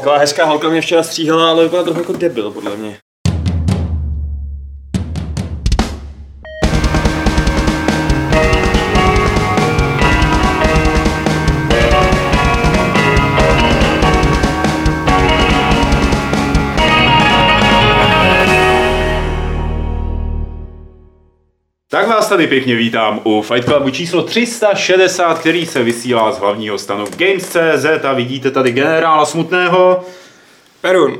Taková hezká holka mě včera stříhala, ale vypadá trochu jako debil, podle mě. Tady pěkně vítám u Fight Clubu číslo 360, který se vysílá z hlavního stanu Games.cz a vidíte tady generála Smutného. Perun.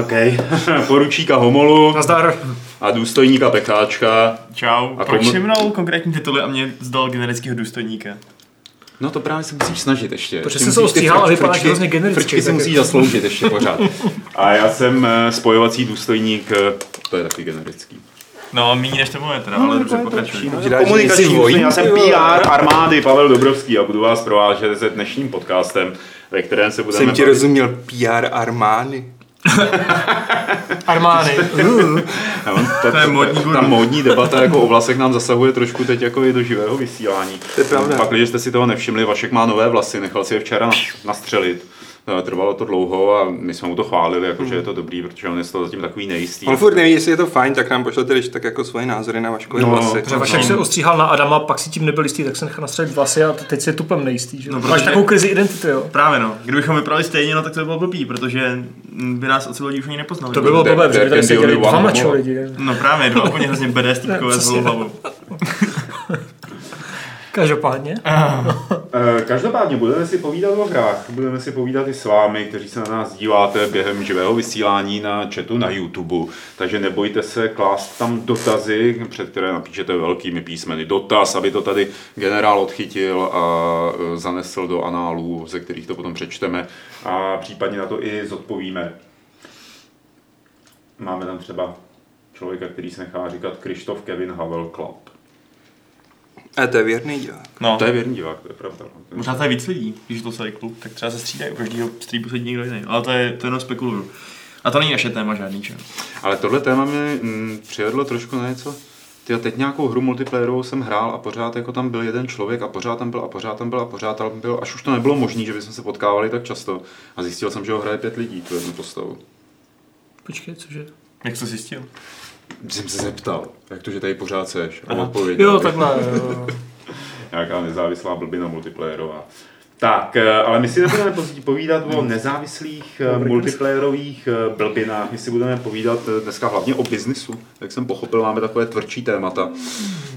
OK. Poručíka Homolu Nazdar. a důstojníka Pecháčka. Čau. A proč komu- jsi mnou konkrétní tituly a mě zdal generického důstojníka? No to právě se musíš snažit ještě. Protože jsi se ostříhal a vypadáš frčky- hrozně genericky, Frčky si musí zasloužit ještě pořád. A já jsem eh, spojovací důstojník, eh, to je taky generický. No, méně než to moje teda, ale dobře, pokračuj. Komunikační důstojník, já jsem PR armády Pavel Dobrovský a budu vás provážet se dnešním podcastem, ve kterém se budeme... Jsem ti rozuměl PR armády. Armány. Mám- ta, To je módní ta, ta módní debata jako o vlasech nám zasahuje trošku teď jako i do živého vysílání. To je pravda. Pak, když jste si toho nevšimli, Vašek má nové vlasy, nechal si je včera nas- nastřelit. No, Trvalo to dlouho a my jsme mu to chválili, jako, že je to dobrý, protože on je toho zatím takový nejistý. On furt neví, jestli je to fajn, tak nám pošlete když tak jako svoje názory na Vaškové No, vlasy. Protože Vašek se ostříhal na Adama, pak si tím nebyl jistý, tak se nechal nastřelit vlasy a teď si je tupem nejistý. Že? No, No, Máš protože- takovou krizi identity, jo? Právě no, kdybychom vypadali stejně, no tak to by bylo blbý, protože by nás od lidí už ani nepoznali. To by bylo blbé, protože by tady seděli dva mačo lidi. No právě, dva úplně hrozně BD stripkové s hlavou. Každopádně. Eh, Každopádně budeme si povídat o hrách, budeme si povídat i s vámi, kteří se na nás díváte během živého vysílání na chatu na YouTube. Takže nebojte se klást tam dotazy, před které napíšete velkými písmeny. Dotaz, aby to tady generál odchytil a eh, zanesl do análů, ze kterých to potom přečteme a případně na to i zodpovíme. Máme tam třeba člověka, který se nechá říkat Krištof Kevin Havel Club. A to je věrný divák. No, To je věrný divák, to je pravda. možná to je víc lidí, když je to celý klub, tak třeba se střídají, u každého streamu sedí někdo jiný. Ale to je, to jenom spekuluju. A to není naše téma žádný, čo? Ale tohle téma mi mm, přivedlo trošku na něco. Tyjo, teď nějakou hru multiplayerovou jsem hrál a pořád jako tam byl jeden člověk a pořád tam byl a pořád tam byl a pořád tam byl, až už to nebylo možné, že bychom se potkávali tak často. A zjistil jsem, že ho hraje pět lidí, tu jednu postavu. Počkej, cože? Jak jsi to zjistil? Jsem se zeptal, jak to, že tady pořád seš? A odpověděl. Jo, takhle. jo. Nějaká nezávislá blbina multiplayerová. Tak, eh, ale my si nebudeme povídat o nezávislých eh, multiplayerových eh, blbinách, my si budeme povídat dneska hlavně o biznisu. Jak jsem pochopil, máme takové tvrdší témata,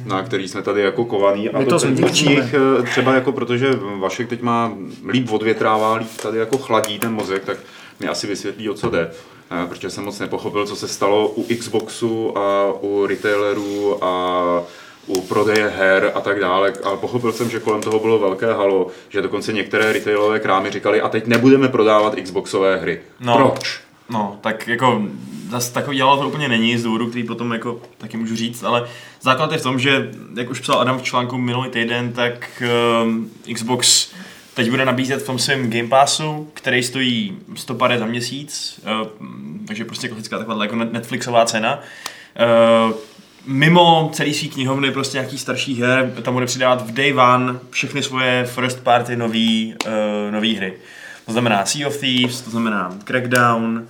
na který jsme tady jako kovaný. A My to eh, třeba jako protože Vašek teď má líp odvětrává, líp tady jako chladí ten mozek, tak mi asi vysvětlí, o co jde. Eh, Protože jsem moc nepochopil, co se stalo u Xboxu a u retailerů a u prodeje her a tak dále, ale pochopil jsem, že kolem toho bylo velké halo, že dokonce některé retailové krámy říkali, a teď nebudeme prodávat Xboxové hry. No. Proč? No, tak jako zase takový dělalo to úplně není z důvodu, který potom jako taky můžu říct, ale základ je v tom, že jak už psal Adam v článku minulý týden, tak um, Xbox teď bude nabízet v tom svém Game Passu, který stojí 150 za měsíc, uh, takže prostě klasická taková jako net- Netflixová cena. Uh, mimo celý svý knihovny prostě nějaký starší her, tam bude přidávat v Day One všechny svoje first party nový, uh, nový hry. To znamená Sea of Thieves, to znamená Crackdown,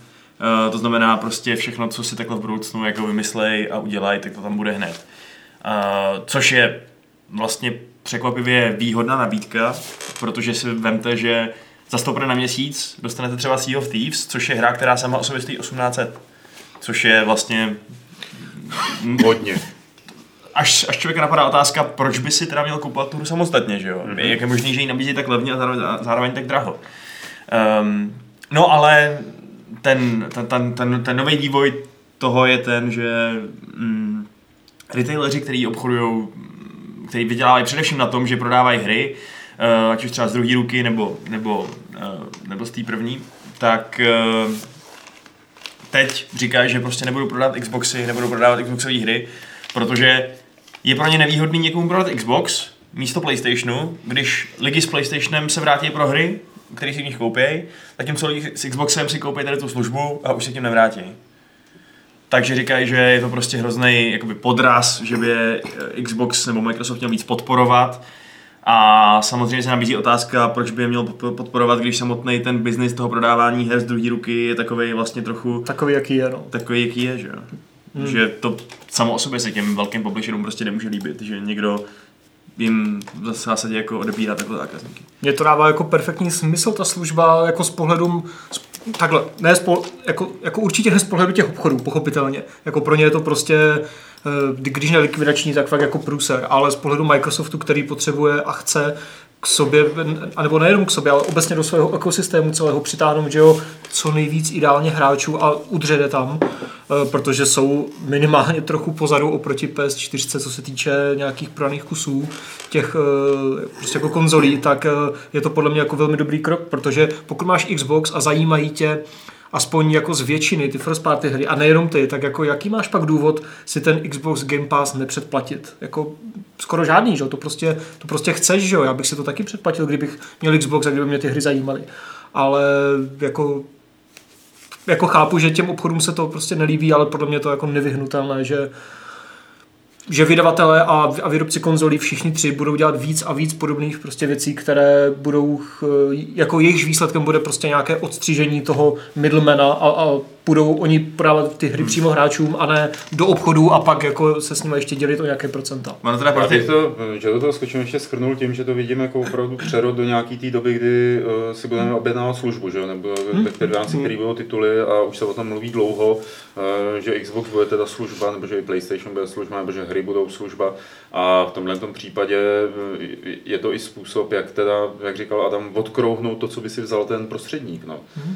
to znamená prostě všechno, co si takhle v budoucnu jako vymyslej a udělají, tak to tam bude hned. Což je vlastně překvapivě výhodná nabídka, protože si vemte, že za 100 na měsíc dostanete třeba Sea of Thieves, což je hra, která sama o sobě stojí 1800. Což je vlastně Hodně. až, až člověka napadá otázka, proč by si teda měl kupovat tu hru samostatně, že jo? Mm-hmm. Jak je možný, že ji nabízí tak levně a zároveň, a zároveň tak draho. Um, no ale ten, ten, ten, ten, ten nový vývoj toho je ten, že mm, retaileri, který obchodují, který vydělávají především na tom, že prodávají hry, uh, ať už třeba z druhé ruky nebo, nebo, uh, nebo z té první, tak uh, teď říkají, že prostě nebudou prodávat Xboxy, nebudou prodávat Xboxové hry, protože je pro ně nevýhodný někomu prodat Xbox místo PlayStationu, když lidi s PlayStationem se vrátí pro hry, které si v nich koupí, zatímco lidi s Xboxem si koupí tady tu službu a už se tím nevrátí. Takže říkají, že je to prostě hrozný jakoby podraz, že by je eh, Xbox nebo Microsoft měl víc podporovat A samozřejmě se nabízí otázka, proč by je měl podpo- podporovat, když samotný ten biznis toho prodávání her z druhé ruky je takový vlastně trochu Takový, jaký je, no. takový, jaký je, že jo. Hmm. Že to samo o sobě se těm velkým publisherům prostě nemůže líbit, že někdo jim v zásadě jako odebírá takhle zákazníky. Mně to dává jako perfektní smysl ta služba jako z pohledu, z, takhle, ne z po, jako, jako určitě ne z pohledu těch obchodů, pochopitelně. Jako pro ně je to prostě, eh, když ne likvidační, tak fakt jako průser, ale z pohledu Microsoftu, který potřebuje a chce k sobě, anebo nejenom k sobě, ale obecně do svého ekosystému celého přitáhnout, že jo, co nejvíc ideálně hráčů a udře je tam, protože jsou minimálně trochu pozadu oproti PS4, co se týče nějakých prodaných kusů těch eh, prostě jako konzolí, tak eh, je to podle mě jako velmi dobrý krok, protože pokud máš Xbox a zajímají tě aspoň jako z většiny ty first party hry a nejenom ty, tak jako jaký máš pak důvod si ten Xbox Game Pass nepředplatit? Jako skoro žádný, že? To prostě, to prostě chceš, že? Já bych si to taky předplatil, kdybych měl Xbox a kdyby mě ty hry zajímaly. Ale jako jako chápu, že těm obchodům se to prostě nelíbí, ale podle mě to jako nevyhnutelné, že že vydavatelé a, a výrobci konzolí všichni tři budou dělat víc a víc podobných prostě věcí, které budou, jako jejich výsledkem bude prostě nějaké odstřížení toho middlemana a, a budou oni prodávat ty hry hmm. přímo hráčům a ne do obchodu a pak jako se s nimi ještě dělit o nějaké procenta. Ono teda Já bych to, že do toho skočím ještě schrnul tím, že to vidím jako opravdu přerod do nějaký té doby, kdy uh, si budeme objednávat službu, že? nebo hmm. v rámci hmm. který budou tituly a už se o tom mluví dlouho, uh, že Xbox bude teda služba, nebo že i PlayStation bude služba, nebo že hry budou služba a v tomhle tom případě je to i způsob, jak teda, jak říkal Adam, odkrouhnout to, co by si vzal ten prostředník. No. Hmm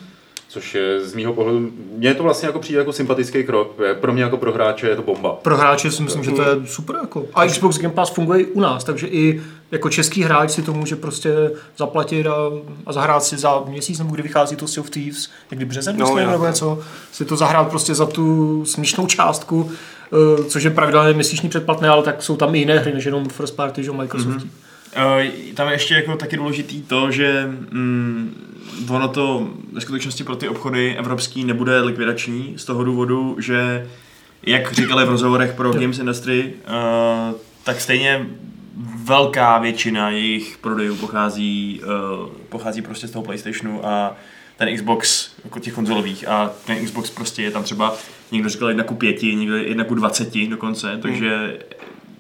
což je z mýho pohledu, mně to vlastně jako přijde jako sympatický krok, pro mě jako pro hráče je to bomba. Pro hráče si myslím, že to je super jako. A Xbox Game Pass funguje i u nás, takže i jako český hráč si to může prostě zaplatit a, a zahrát si za měsíc, nebo kdy vychází to Sea of Thieves, někdy březen, no, myslím, nebo něco, si to zahrát prostě za tu směšnou částku, uh, což je pravidelně měsíční předplatné, ale tak jsou tam i jiné hry, než jenom first party, že Microsoft. Mm-hmm. Uh, tam je ještě jako taky důležitý to, že mm, ono to ve skutečnosti pro ty obchody evropský nebude likvidační z toho důvodu, že jak říkali v rozhovorech pro Games Industry, uh, tak stejně velká většina jejich prodejů pochází, uh, pochází prostě z toho PlayStationu a ten Xbox jako těch konzolových. A ten Xbox prostě je tam třeba, někdo říkal jedna ku pěti, někdo jedna ku dvaceti dokonce, takže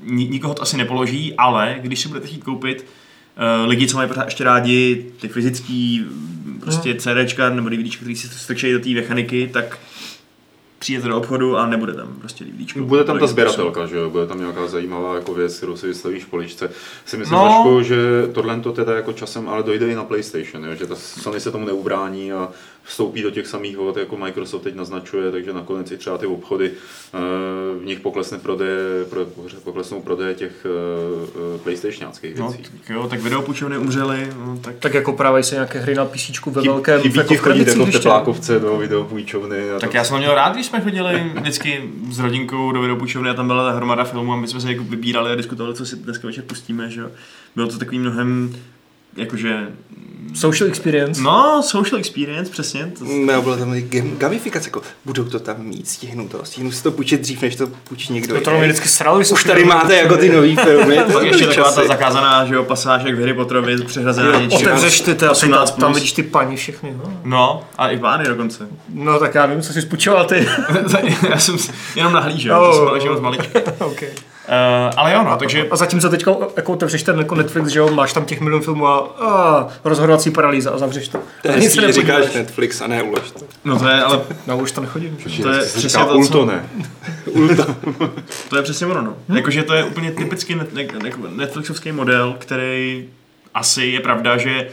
nikoho to asi nepoloží, ale když si budete chtít koupit lidi, co mají pořád ještě rádi ty fyzický prostě CDčka nebo DVDčka, který si strčejí do té mechaniky, tak přijete do obchodu a nebude tam prostě DVDčko. Bude tam ta sběratelka, že jo? Bude tam nějaká zajímavá jako věc, kterou si vyslovíš v poličce. Si myslím, no. Vašku, že tohle to teda jako časem ale dojde i na PlayStation, jo? že ta Sony se tomu neubrání a vstoupí do těch samých vod, jako Microsoft teď naznačuje, takže nakonec i třeba ty obchody, eh, v nich poklesne prodeje, poklesnou prodeje těch eh, PlayStationáckých no, věcí. No, tak jo, tak videopůjčovny umřely. No, tak... tak jako právají se nějaké hry na PC ve velkém. Chybí jako jako v teplákovce do videopůjčovny. A tak to... já jsem měl rád, když jsme chodili vždycky s rodinkou do videopůjčovny a tam byla ta hromada filmů a my jsme se jako vybírali a diskutovali, co si dneska večer pustíme. Že? Bylo to takový mnohem jakože... Social experience. No, social experience, přesně. To... No, bylo tam gamifikace, jako budou to tam mít, stihnu to, stihnu si to půjčit dřív, než to půjčí někdo. No to mě vždycky sralo, Už tady máte jako ty nový filmy. Pak ještě taková ta zakázaná, že jo, pasáž jak v Harry Potterovi, přehrazená něčím. Otevřeš ty, ty tam, tam vidíš ty paní všechny, no. No, a i pány dokonce. No tak já nevím, co jsi spůjčoval ty. já jsem jenom nahlížel, oh. to jsem moc maličký. okay. Uh, ale jo, no, takže... A zatímco teďka jako otevřeš ten jako Netflix, že jo, máš tam těch milion filmů a, a rozhodovací paralýza a zavřeš to. To je hezký, že říkáš Netflix a ne ulož to. No to je, ale... No už to nechodím. Že? To je přesně to, Ulto, ne. Ulto. to je přesně ono, no. Hmm? Jakože to je úplně typický net, Netflixovský model, který asi je pravda, že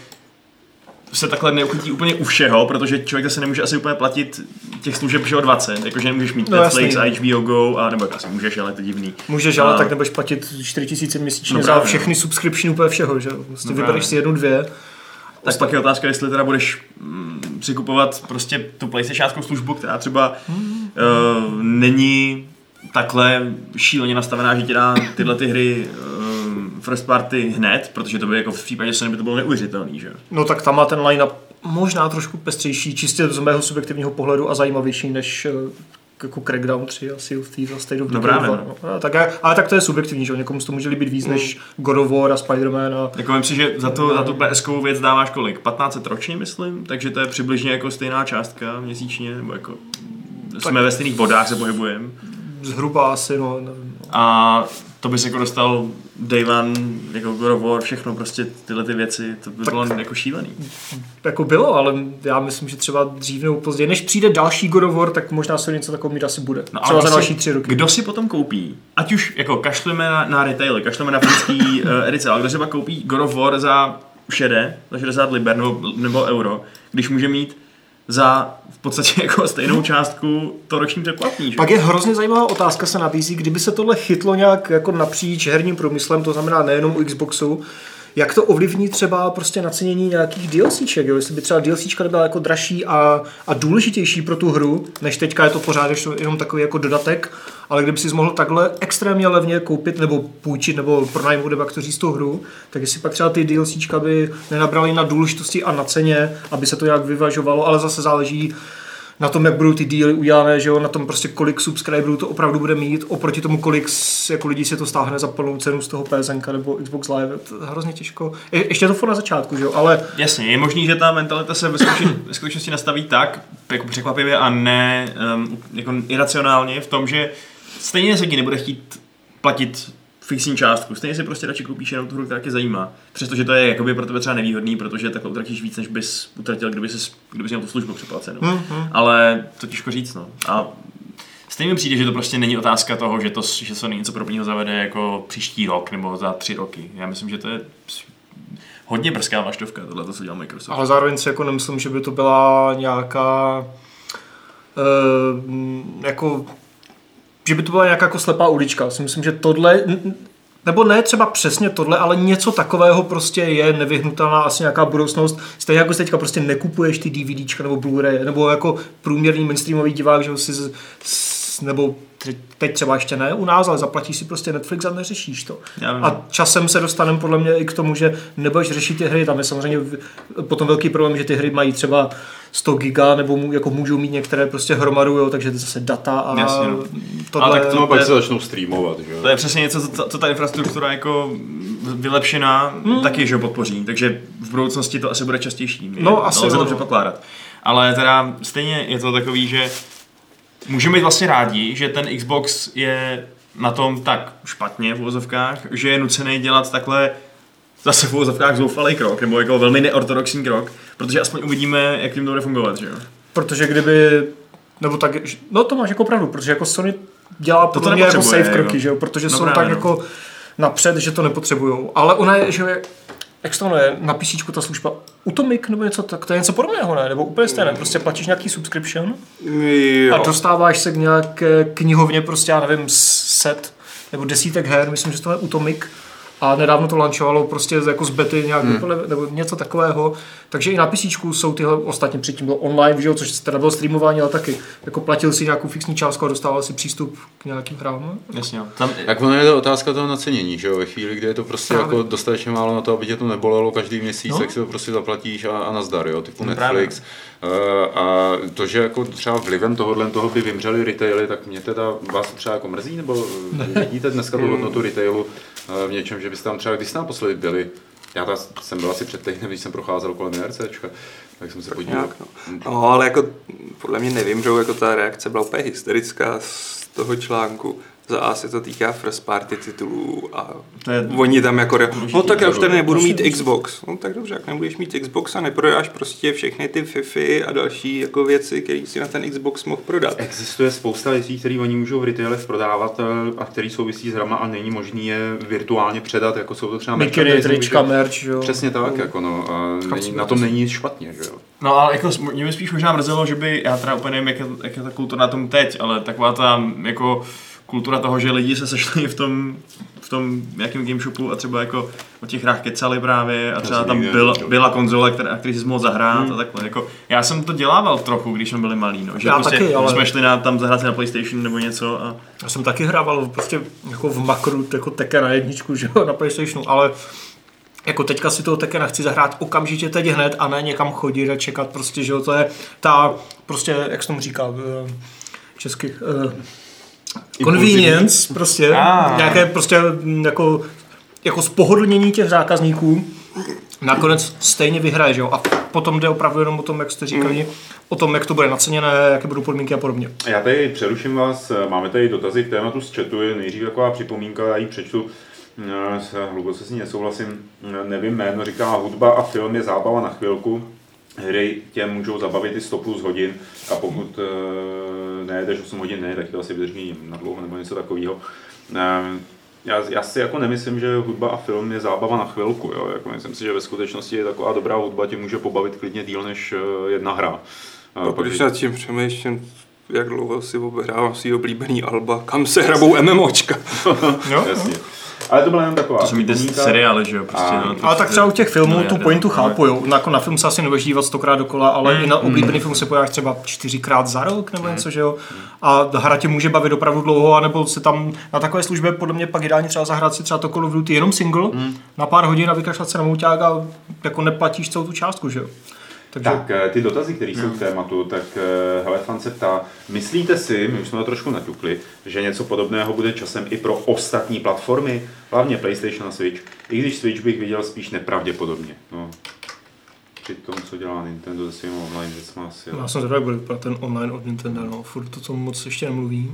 se takhle neuchytí úplně u všeho, protože člověk zase nemůže asi úplně platit těch služeb o 20, jakože nemůžeš mít no, Netflix a HBO Go, a nebo asi můžeš, ale to divný. Můžeš, ale a... tak nebudeš platit 4000 měsíčně no, za všechny no. subscription úplně všeho, že vlastně no, vybereš si jednu, dvě. Tak pak je otázka, jestli teda budeš mm, přikupovat prostě tu PlayStation službu, která třeba mm. uh, není takhle šíleně nastavená, že ti dá tyhle ty hry uh, first party hned, protože to by jako v případě Sony by to bylo neuvěřitelný, že? No tak tam má ten line-up možná trošku pestřejší, čistě z mého subjektivního pohledu a zajímavější než eh, jako Crackdown 3 a Sea of Thieves a State of No Decay právě, 2. No. A tak, ale tak to je subjektivní, že jo? Někomu se to může líbit víc než God of War a Spider-Man a Jako si, že za, to, za tu ps věc dáváš kolik? 1500 ročně, myslím, takže to je přibližně jako stejná částka měsíčně, nebo jako jsme ve stejných vodách se pohybujeme. zhruba asi, no, nevím. no. A to bys jako dostal Day One, jako God of War, všechno, prostě tyhle ty věci, to by bylo jako šílený. jako bylo, ale já myslím, že třeba dřív nebo později, než přijde další God of War, tak možná se něco takového mít asi bude. No, třeba za další tři roky. Kdo si potom koupí, ať už jako kašleme na, na retaily, kašleme na fyzický uh, edice, ale kdo pak koupí God of War za šedé, za 60 liber nebo, nebo euro, když může mít za v podstatě jako stejnou částku to roční překvapní, že? Pak je hrozně zajímavá otázka se nabízí, kdyby se tohle chytlo nějak jako napříč herním průmyslem, to znamená nejenom u Xboxu, jak to ovlivní třeba prostě nacenění nějakých DLCček, jo? jestli by třeba DLCčka nebyla jako dražší a, a důležitější pro tu hru, než teďka je to pořád ještě jenom takový jako dodatek, ale kdyby si mohl takhle extrémně levně koupit nebo půjčit nebo pronajmout, jak to říct tu hru, tak jestli pak třeba ty DLCčka by nenabrali na důležitosti a na ceně, aby se to nějak vyvažovalo, ale zase záleží na tom, jak budou ty díly udělané, že jo, na tom prostě kolik subscriberů to opravdu bude mít, oproti tomu, kolik jako lidí si to stáhne za plnou cenu z toho PSN nebo Xbox Live, to je hrozně těžko. Je, ještě je to furt na začátku, že jo, ale Jasně, je možný, že ta mentalita se ve skutečnosti nastaví tak, jako překvapivě a ne um, jako iracionálně v tom, že stejně se ti nebude chtít platit fixní částku. Stejně si prostě radši koupíš jenom tu hru, která tě zajímá. Přestože to je jakoby pro tebe třeba nevýhodný, protože takhle utratíš víc, než bys utratil, kdyby jsi, kdyby jsi měl tu službu přeplacenou. Mhm. Ale to těžko říct, no. A stejně mi přijde, že to prostě není otázka toho, že to, že se něco podobného zavede jako příští rok nebo za tři roky. Já myslím, že to je hodně brzká vlaštovka, tohle, to, co dělal Microsoft. ale zároveň si jako nemyslím, že by to byla nějaká uh, jako že by to byla nějaká jako slepá ulička. Já si myslím, že tohle, nebo ne třeba přesně tohle, ale něco takového prostě je nevyhnutelná asi nějaká budoucnost. Stejně jako teďka prostě nekupuješ ty DVDčka nebo Blu-ray, nebo jako průměrný mainstreamový divák, že ho si z, z, nebo teď třeba ještě ne u nás, ale zaplatíš si prostě Netflix a neřešíš to. A časem se dostaneme podle mě i k tomu, že nebudeš řešit ty hry, tam je samozřejmě potom velký problém, že ty hry mají třeba 100 giga, nebo mu, jako můžou mít některé prostě hromadu, jo, takže to zase data a Jasně, no. tohle... Ale tak No, To pak se začnou streamovat, že jo. To je přesně něco, co, co ta infrastruktura jako vylepšená hmm. taky, že podpoří. Takže v budoucnosti to asi bude častější. No, Je- asi to no. předpokládat. Ale teda stejně je to takový, že můžeme být vlastně rádi, že ten Xbox je na tom tak špatně v uvozovkách, že je nucený dělat takhle zase v uvozovkách zoufalý krok, nebo jako velmi neortodoxní krok, protože aspoň uvidíme, jak jim to bude fungovat, že jo? Protože kdyby, nebo tak, no to máš jako pravdu, protože jako Sony dělá to podle mě jako safe kroky, že jo, protože No jsou právě, tak no. jako napřed, že to nepotřebujou. Ale ona je, že je, jak se to jmenuje, na PC ta služba Utomic nebo něco, tak to je něco podobného, ne? Nebo úplně stejné, prostě platíš nějaký subscription Jo. a dostáváš se k nějaké knihovně, prostě já nevím, set nebo desítek her, myslím, že to je Utomic a nedávno to launchovalo prostě jako z bety nějak hmm. nebo něco takového. Takže i na PC jsou tyhle, ostatně předtím bylo online, že jo, což teda bylo streamování, ale taky jako platil si nějakou fixní částku a dostával si přístup k nějakým hrám. no. Jasně. Tam, Jak ono je to otázka toho nacenění, že jo? Ve chvíli, kdy je to prostě Právě. jako dostatečně málo na to, aby tě to nebolelo každý měsíc, No. tak si to prostě zaplatíš a, a nazdar, jo? Typu No Netflix. Uh, a to, že jako třeba vlivem tohohle toho by vymřely retaily, tak mě teda vás třeba jako mrzí, nebo vidíte dneska tu hodnotu retailu v něčem, že byste tam třeba, když jste naposledy byli, já ta, jsem byl asi před týdnem, když jsem procházel kolem IRCčka, tak jsem se podíval. Nějak, no. no. ale jako podle mě nevím, že jako ta reakce byla úplně hysterická z toho článku. Za A se to týká first party titulů a To je oni tam jako, no tak já už tady nebudu mít Xbox. No tak dobře, jak nebudeš mít Xbox a neprodáš prostě všechny ty Fifi a další jako věci, které si na ten Xbox mohl prodat. Existuje spousta věcí, které oni můžou v retailech prodávat eh, a které souvisí s hrama a není možný je virtuálně předat, jako jsou to třeba Mikiny, merchandising, trička, že- merch, jo. Přesně tak, jako no, a není, na tom není nic špatně, že jo. No ale jako, mě by spíš možná mrzelo, že by, já teda úplně nevím, jak je, jak je ta kultura na tom teď, ale taková ta jako kultura toho, že lidi se sešli v tom, v tom nějakém game shopu a třeba jako o těch hrách kecali právě a třeba jsem tam byl, byla konzole, která, na který jsi mohl zahrát a takhle. Jako, já jsem to dělával trochu, když jsme byli malí, no. Že Já prostě taky, ale- jsme šli na, tam zahrát si na PlayStation nebo něco a Já jsem taky hrával prostě jako v makru, jako Tekken na jedničku, že jo, na Playstationu, ale jako teďka si toho Tekkena chci zahrát okamžitě teď hned a ne někam chodit a čekat prostě, že jo, to je ta, prostě, jak se tomu říká, eh, česky, uh, convenience, prostě, Ah. nějaké prostě mm, jako, jako spohodlnění těch zákazníků, nakonec stejně vyhraje, že jo? A potom jde opravdu jenom o tom, jak jste říkali, o tom, jak to bude naceněné, jaké budou podmínky a podobně. Já tady přeruším vás, máme tady dotazy k tématu z chatu, je nejdřív taková připomínka, já ji přečtu, Eh, hluboce s ní nesouhlasím, Eh, nevím jméno, říká hudba a film je zábava na chvilku, hry tě můžou zabavit i 100 plus hodin a pokud uh, nejedeš 8 hodin, ne, tak to asi vydrží na dlouho nebo něco takového. Uh, já, já si jako nemyslím, že hudba a film je zábava na chvilku. Jo? Jako myslím si, že ve skutečnosti je taková dobrá hudba tě může pobavit klidně díl než uh, jedna hra. A Uh, když nad tím přemýšlím, jak dlouho si obehrávám svý oblíbený alba, kam se hrabou MMOčka. Jo? Jasně. Ale to byla jen taková To jsou mít ty seriály, že jo? Prostě, A- no, to Ale tak třeba u těch filmů no, tu pointu chápu, jo. Na, jako na film se asi nebudeš dívat stokrát dokola, ale i na oblíbený film se pojáš třeba čtyřikrát za rok nebo něco, že jo. A hra tě může bavit opravdu dlouho, anebo se tam na takové službě podle mě pak ideálně třeba zahrát si třeba to Call of Duty jenom single na pár hodin a vykašlat se na mouťák a jako neplatíš celou tu částku, že jo. Takže Tak eh, ty dotazy, které jsou k tématu, tak eh, hele, fan se ptá, myslíte si, my už jsme to trošku naťukli, že něco podobného bude časem i pro ostatní platformy, hlavně PlayStation a Switch, i když Switch bych viděl spíš nepravděpodobně. No. Při tom, co dělá Nintendo se svými online věcmi asi. ale- já jsem zvědavý, bude vypadat ten online od Nintendo, no, furt to tomu moc ještě nemluví.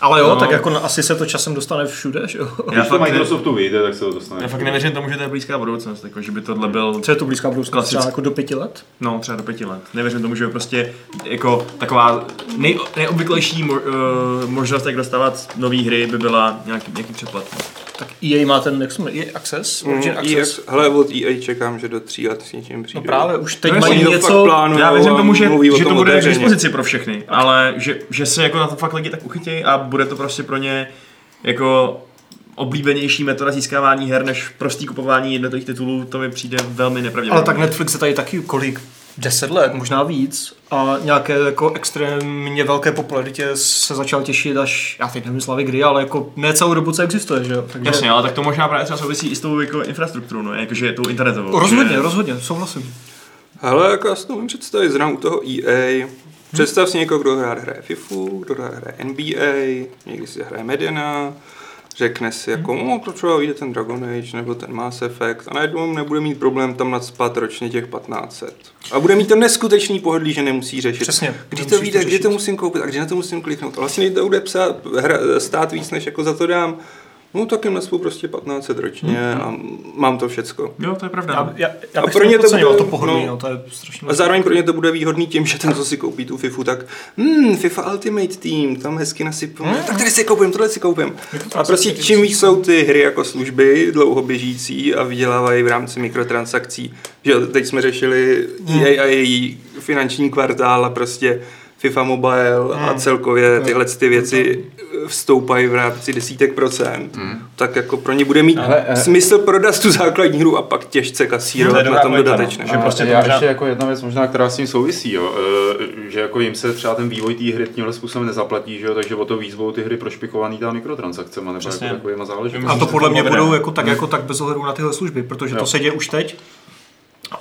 Ale jo, No. tak jako asi se to časem dostane všude, že jo. Když Já to fakt, ne, Microsoftu vyjde, tak se to dostane. já fakt nevěřím tomu, že to je blízká budoucnost, jako, že by tohle byl Co je to blízká budoucnost? Třeba Klasicky. jako do pěti let? No, třeba do pěti let. Nevěřím tomu, že je prostě jako taková nej, nejobvyklejší mo, uh, možnost, jak dostávat nové hry, by byla nějaký, nějaký předplatný. Tak EA má ten, jak jmenuje, EA Access? Origin Mm, Access? EA, hele, od EA čekám, že do tří let s něčím přijde. No právě, už teď No, mají něco... plánujou Já věřím tomu, že, mluví o že to bude k dispozici pro všechny, ale že, že se jako na to fakt lidi tak uchytějí a bude to prostě pro ně jako oblíbenější metoda získávání her než prostý kupování jednotlivých titulů, to mi přijde velmi Ale nepravděpodobné. tak Netflix je tady taky kolik? 10 let, možná víc. A nějaké jako extrémně velké popularitě se začal těšit až, já teď nevím slavy kdy, ale jako ne celou dobu, co existuje, že jo? Takže Jasně, ale tak to možná právě třeba souvisí i s tou jako infrastrukturou, no, jakože tou internetovou. Rozhodně, že- rozhodně, souhlasím. Hele, jako já si to umím představit, znám u toho EA. Představ si někoho, kdo rád hraje FIFU, kdo hraje NBA, někdy si hraje Medina, řekne si jako, no, to třeba vyjde ten Dragon Age nebo ten Mass Effect a najednou nebude mít problém tam nadspat ročně těch 1500. A bude mít to neskutečný pohodlí, že nemusí řešit. Přesně. Kdy to vyjde, to kdy to musím koupit a kdy na to musím kliknout. A vlastně to bude psát, hra, stát víc, než jako za to dám. No tak jim naspu prostě 1500 ročně a mám to všecko. Jo, to je pravda. Já, já, já A pro ně to bude- to pohodlí, no. no, to je strašně A zároveň pro ně to bude výhodný tím, že ten, co si koupí tu FIFU, tak hmm, FIFA Ultimate Team, tam hezky nasypu, hmm. tak tady si koupím, tohle si koupím. A prostě čím víc jsou ty hry jako služby dlouhoběžící a vydělávají v rámci mikrotransakcí, že teď jsme řešili EA a její finanční kvartál a prostě FIFA Mobile a celkově tyhle ty věci vstoupají v rámci desítek procent, tak jako pro ně bude mít Ale, eh, smysl prodat tu základní hru a pak těžce To kasírovat je na tom no. dodatečně. Že prostě to já možná- ještě jako jedna věc možná, která s tím souvisí, jo, eh, že jako jim se třeba ten vývoj té hry tímhle způsobem nezaplatí, že jo, takže o to víc budou ty hry prošpikovaný ta mikrotransakcemi nebo Přesně. jako takovýma záležitostmi. A to podle to mě budou jako tak, jako tak bez ohledu na tyhle služby, protože Jo. to se děje už teď.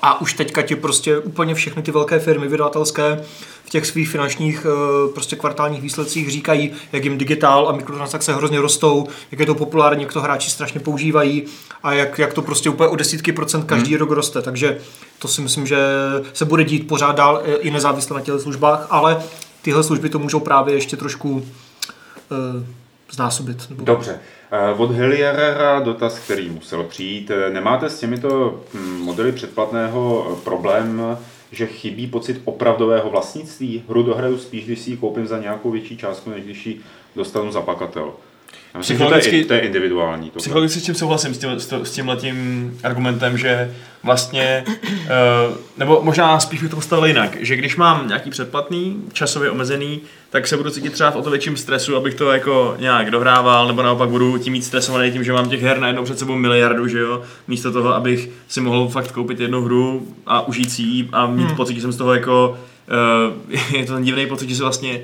A už teďka ti prostě úplně všechny ty velké firmy vydavatelské v těch svých finančních eh, prostě kvartálních výsledcích říkají, jak jim digitál a mikrotransakce hrozně rostou, jak je to populární, jak to hráči strašně používají a jak, jak to prostě úplně o desítky procent každý Hmm. rok roste. Takže to si myslím, že se bude dít pořád dál i nezávisle na těchto službách, ale tyhle služby to můžou právě ještě trošku eh, znásobit. Nebo Dobře. Eh, Od Heliera dotaz, který musel přijít. Eh, Nemáte s těmito hm, modely předplatného eh, problém, že chybí pocit opravdového vlastnictví? Hru dohraju spíš, když si ji koupím za nějakou větší částku, než když ji dostanu za pakatel. Já myslím, že to je, Psychologicky- to je individuální. To Psychologicky s tím souhlasím, s, tím, s tímhletím argumentem, že vlastně, uh, nebo možná spíš bych to postavil jinak, že když mám nějaký předplatný, časově omezený, tak se budu cítit třeba v o to větším stresu, abych to jako nějak dohrával, nebo naopak budu tím víc stresovaný tím, že mám těch her najednou před sebou miliardu, že jo, místo toho, abych si mohl fakt koupit jednu hru a užít si ji a mít hmm. pocit, že jsem z toho jako, uh, je to ten divný pocit, že si vlastně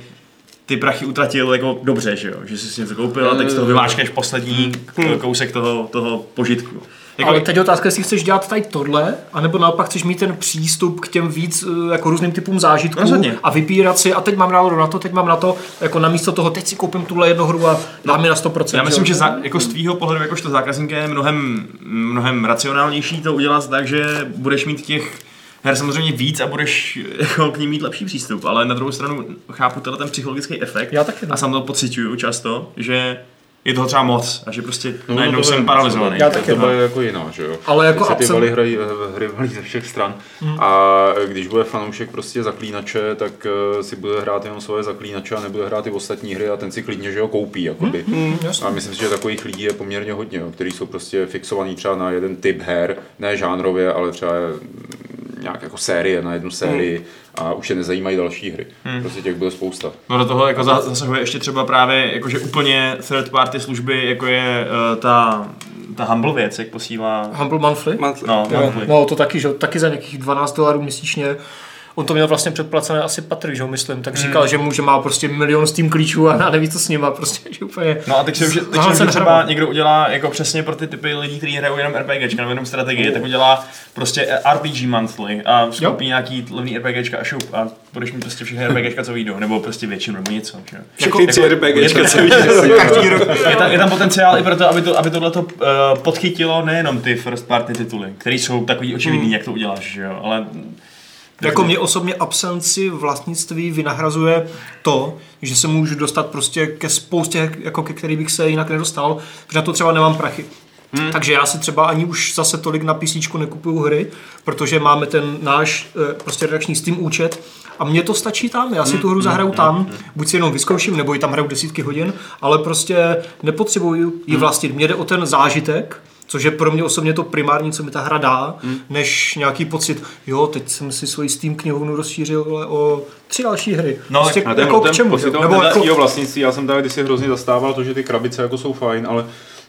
ty prachy utratil jako dobře, že jo? Že jsi si něco koupil a teď z toho vymáčkneš poslední k- kousek toho, toho požitku. Jako, Ale teď je otázka, jestli chceš dělat tady tohle, anebo naopak chceš mít ten přístup k těm víc eh, jako různým typům zážitků Rozhodně. a vybírat si, a teď mám náladu na to, teď mám na to, jako namísto toho, teď si koupím tuhle jednu hru a dám mi na 100%. Já myslím, jo? že za, jako z tvýho pohledu jakožto zákazníka je mnohem, mnohem racionálnější to udělat tak, že budeš mít těch her samozřejmě víc a budeš jako k ním mít lepší přístup, ale na druhou stranu chápu tenhle ten psychologický efekt Já taky, no. a sám to pocituju často, že je toho třeba moc a že prostě No, najednou to jsem je- paralizovaný. Já Tak taky, to no. bude jako jiná, že jo. Ale jako ty absent- valy hrají, eh, hry valí ze všech stran a když bude fanoušek prostě zaklínače, tak eh, si bude hrát jenom svoje zaklínače a nebude hrát i ostatní hry a ten si klidně, že jo, koupí, jakoby. jasně. a myslím si, že takových lidí je poměrně hodně, jo, kteří jsou prostě fixovaní třeba na jeden typ her, ne žánrově, ale třeba nějak jako série, na jednu sérii a už je nezajímají další hry. Prostě těch bude spousta. No do toho jako za- zasahuje ještě třeba právě jakože úplně third party služby, jako je uh, ta, ta Humble věc, jak posílá... Humble Monthly? Monthly. No, monthly. no to taky, že taky za nějakých 12 dolarů měsíčně. On to měl vlastně předplacené asi Patrik, že jo, myslím, tak říkal, Hmm. že může má prostě milion Steam klíčů a neví, co s nima, prostě, že úplně... No a teď si, že, teď že třeba někdo udělá jako přesně pro ty typy lidí, kteří hrajou jenom RPGčka nebo jenom strategie, tak udělá prostě RPG monthly a skoupí nějaký levný RPGčka a šup a budeš mít prostě všechny RPGčka, co vyjdou, nebo prostě většinu, nebo něco. Že? Všechny jako- co. Je tam, je tam potenciál i pro to, aby, to, aby tohleto uh, podchytilo nejenom ty first party tituly, které jsou takový očividný, jak to uděláš, že jo, ale Jako mě osobně absenci vlastnictví vynahrazuje to, že se můžu dostat prostě ke spoustě, jako ke který bych se jinak nedostal, protože na to třeba nemám prachy. Hmm. Takže já si třeba ani už zase tolik na PC nekupuju hry, protože máme ten náš eh, prostě redakční Steam účet a mně to stačí tam, já si tu hru zahraju tam, buď si jenom vyzkouším, nebo ji tam hraju desítky hodin, ale prostě nepotřebuju ji vlastnit. Mně jde o ten zážitek, Což je pro mě osobně to primární, co mi ta hra dá, hmm. než nějaký pocit, jo, teď jsem si svoji Steam knihovnu rozšířil ale o tři další hry. No, prostě ten, jako ten k čemu? pocit Nebo jako, vlastnictví, já jsem tady kdysi hrozně zastával to, že ty krabice jako jsou fajn, ale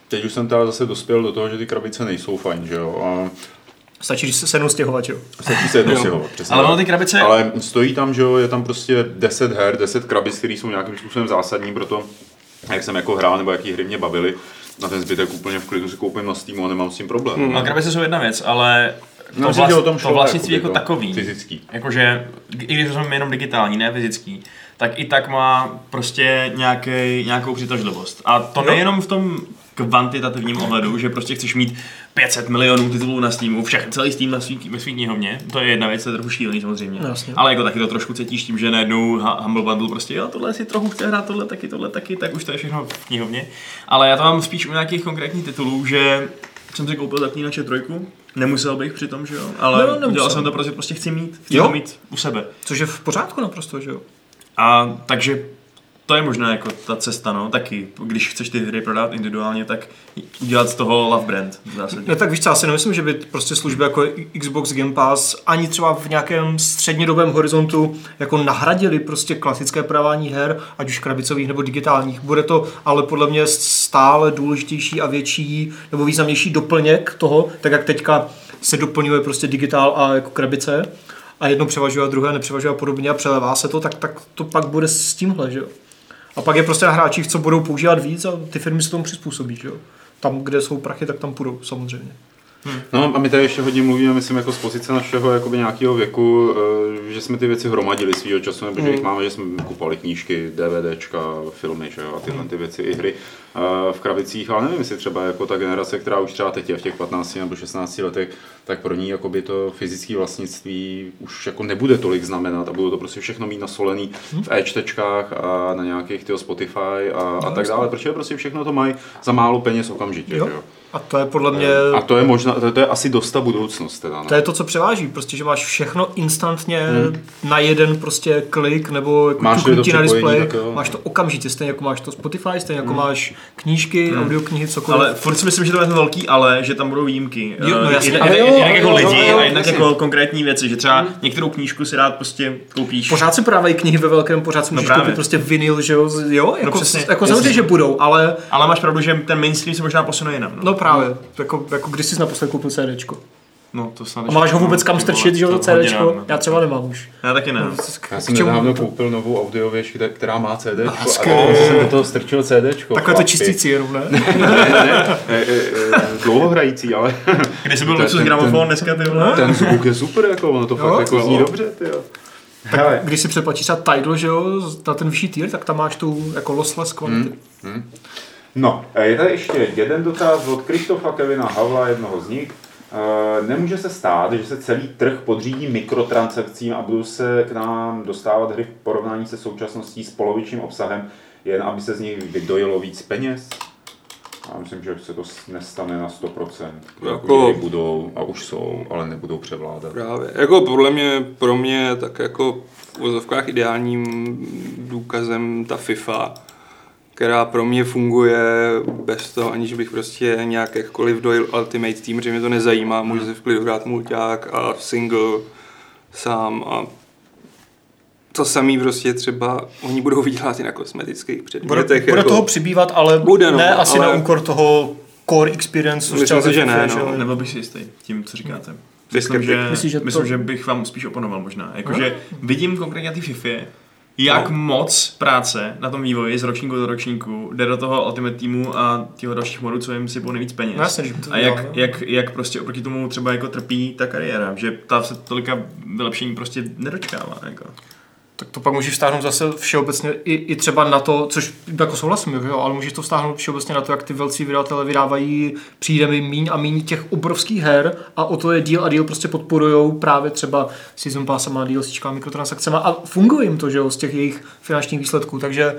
teď už jsem teda zase dospěl do toho, že ty krabice nejsou fajn, že jo. A stačí, když se sednu stěhovat, jo. stačí se jedno stěhovat, přesně. Ale ono ty krabice- Ale stojí tam, že jo, je tam prostě 10 her, 10 krabic, které jsou nějakým způsobem zásadní pro to, jak jsem jako hrál nebo jaký hry mě bavily. Na ten zbytek úplně v klidu si koupím na Steamu a nemám s tím problém. No, krabice jsou jedna věc, ale to, No, že o tom to šlo, vlastnictví jakoby jako to takový, fyzický. jakože, i když jsme jenom digitální, ne fyzický, tak i tak má prostě nějaký, nějakou přitažlivost. A to Jo. nejenom v tom kvantitativním ohledu, že prostě chceš mít 500 milionů titulů na Steamu, všech, celý Steam na svý, ve svý knihovně, to je jedna věc, to je trochu šílený samozřejmě. No, jasně. Ale jako taky to trošku cítíš tím, že najednou Humble Bundle prostě, jo, tohle si trochu chce hrát, tohle taky, tohle taky, tak už to je všechno v knihovně. Ale já to mám spíš u nějakých konkrétních titulů, že jsem si koupil zaklínače trojku, nemusel bych přitom, že jo, ale No, udělal jsem to, protože prostě chci mít, chci Jo. to mít u sebe. Což je v pořádku naprosto, že jo. A takže to je možná jako ta cesta, no, taky. Když chceš ty hry prodat individuálně, tak udělat z toho love brand v zásadě. Ne, tak víš co, já si nemyslím, že by prostě služby jako Xbox Game Pass ani třeba v nějakém střednědobém horizontu jako nahradili prostě klasické prodávání her, ať už krabicových nebo digitálních. Bude to ale podle mě stále důležitější a větší nebo významnější doplněk toho, tak jak teďka se doplňuje prostě digitál a jako krabice a jedno převažuje a druhé nepřevažuje a podobně a přelevá se to, tak, tak to pak bude s tímhle, že jo. A pak je prostě na hráčích, co budou používat víc a ty firmy se tomu přizpůsobí, že jo. Tam, kde jsou prachy, tak tam půjdou, samozřejmě. No a my tady ještě hodně mluvíme, myslím, jako z pozice našeho jakoby nějakého věku, eh, že jsme ty věci hromadili svýho času, nebo že jich máme, že jsme kupovali knížky, DVDčka, filmy, že jo, a tyhle ty věci, i hry eh, v krabicích, ale nevím, jestli třeba jako ta generace, která už třeba teď je v těch 15 nebo 16 letech, tak pro ní jakoby to fyzické vlastnictví už jako nebude tolik znamenat a budou to prostě všechno mít nasolený v e-čtečkách a na nějakých tyho Spotify a, a tak dále, protože prostě všechno to mají za málo peněz okamžitě, Jo. že jo. A to je podle mě, A to je možná, to, to je asi dosta budoucnost teda. No. to je to, co převáží, prostě, že máš všechno instantně na jeden prostě klik nebo jako Máš-li to na displeji, tak jo. máš to okamžitě, stejně jako máš to Spotify, stejně jako máš knížky, audioknihy, cokoliv. Ale furt si myslím, že to je to velký ale, že tam budou výjimky. Jo, no Eh, jasně. Jednak, jo, jednak jako jo, lidi jo, jo, a jednak jasně. jako konkrétní věci, že třeba některou knížku si rád prostě koupíš. Pořád se prodávají knihy ve velkém, pořád si můžeš právě. koupit prostě vinyl, že jo, jo, jako, přesně, jako samozřejmě, že budou, ale Ale máš pravdu, že ten mainstream se možná posune jinam. No. No právě, jako, jako když jsi naposled koupil CDčko. No, to snad A máš ho vůbec no, kam strčit, že jo, to CDčko? dám, no. Já třeba nemám už. Já taky ne. Já K jsem nedávno koupil novou audiověž, kde- která má CD, a skvělé. jsem do toho strčil CD. Takhle to čistící jenom, ne? Ne, ne, e, dlouhohrající, ale Když jsi byl luxus gramofon, ten- dneska ty vole. ten zvuk je super, jako, ono to fakt jako jo. zní dobře, ty jo. Hele, Když si přeplatíš třeba Tidal, že jo, na ten vyšší tier, tak tam máš tu jako lossless kvality. No, e, je tady ještě jeden dotaz od Krištofa Kevina Havla, jednoho z nich. E, Nemůže se stát, že se celý trh podřídí mikrotransakcím a budou se k nám dostávat hry v porovnání se současností s polovičním obsahem, jen aby se z nich vydojilo víc peněz? Já myslím, že se to nestane na 100%. Jako- Jako... Hry budou a už jsou, ale nebudou převládat. Právě. Jako podle mě, pro mě tak jako v vozovkách ideálním důkazem ta FIFA, která pro mě funguje bez toho, aniž bych prostě nějak jakkoliv dojil Ultimate Team, že mě to nezajímá, můžu si v klidu hrát mulťák a single sám a to samý prostě třeba, oni budou vydělat i na kosmetických Bude, předmětech. bude jako, toho přibývat, ale Bude, no, ne asi ale- na úkor toho core experience, Myslím třeba si, že ne, no. jo. Nebyl bych si jistý tím, co říkáte. Myslím, že, Myslíš, že to- myslím, že bych vám spíš oponoval možná. Jakože vidím konkrétně té FIFA, jak No. moc práce na tom vývoji z ročníku do ročníku jde do toho Ultimate Teamu a těho dalších modů, co jim sypou nejvíc peněz. No jasně, že to a jak, jak, jak, prostě oproti tomu třeba jako trpí ta kariéra, že ta se tolika vylepšení prostě nedočkává. Jako. Tak to pak můžeš vztáhnout zase všeobecně i, i třeba na to, což jako souhlasím, jo, ale můžeš to vztáhnout všeobecně na to, jak ty velcí vydavatelé vydávají, přijde mi míň a míň těch obrovských her a o to je díl a díl prostě podporujou právě třeba Season Passama, DLCčka, mikrotransakcema a funguje jim to, že jo, z těch jejich finančních výsledků, takže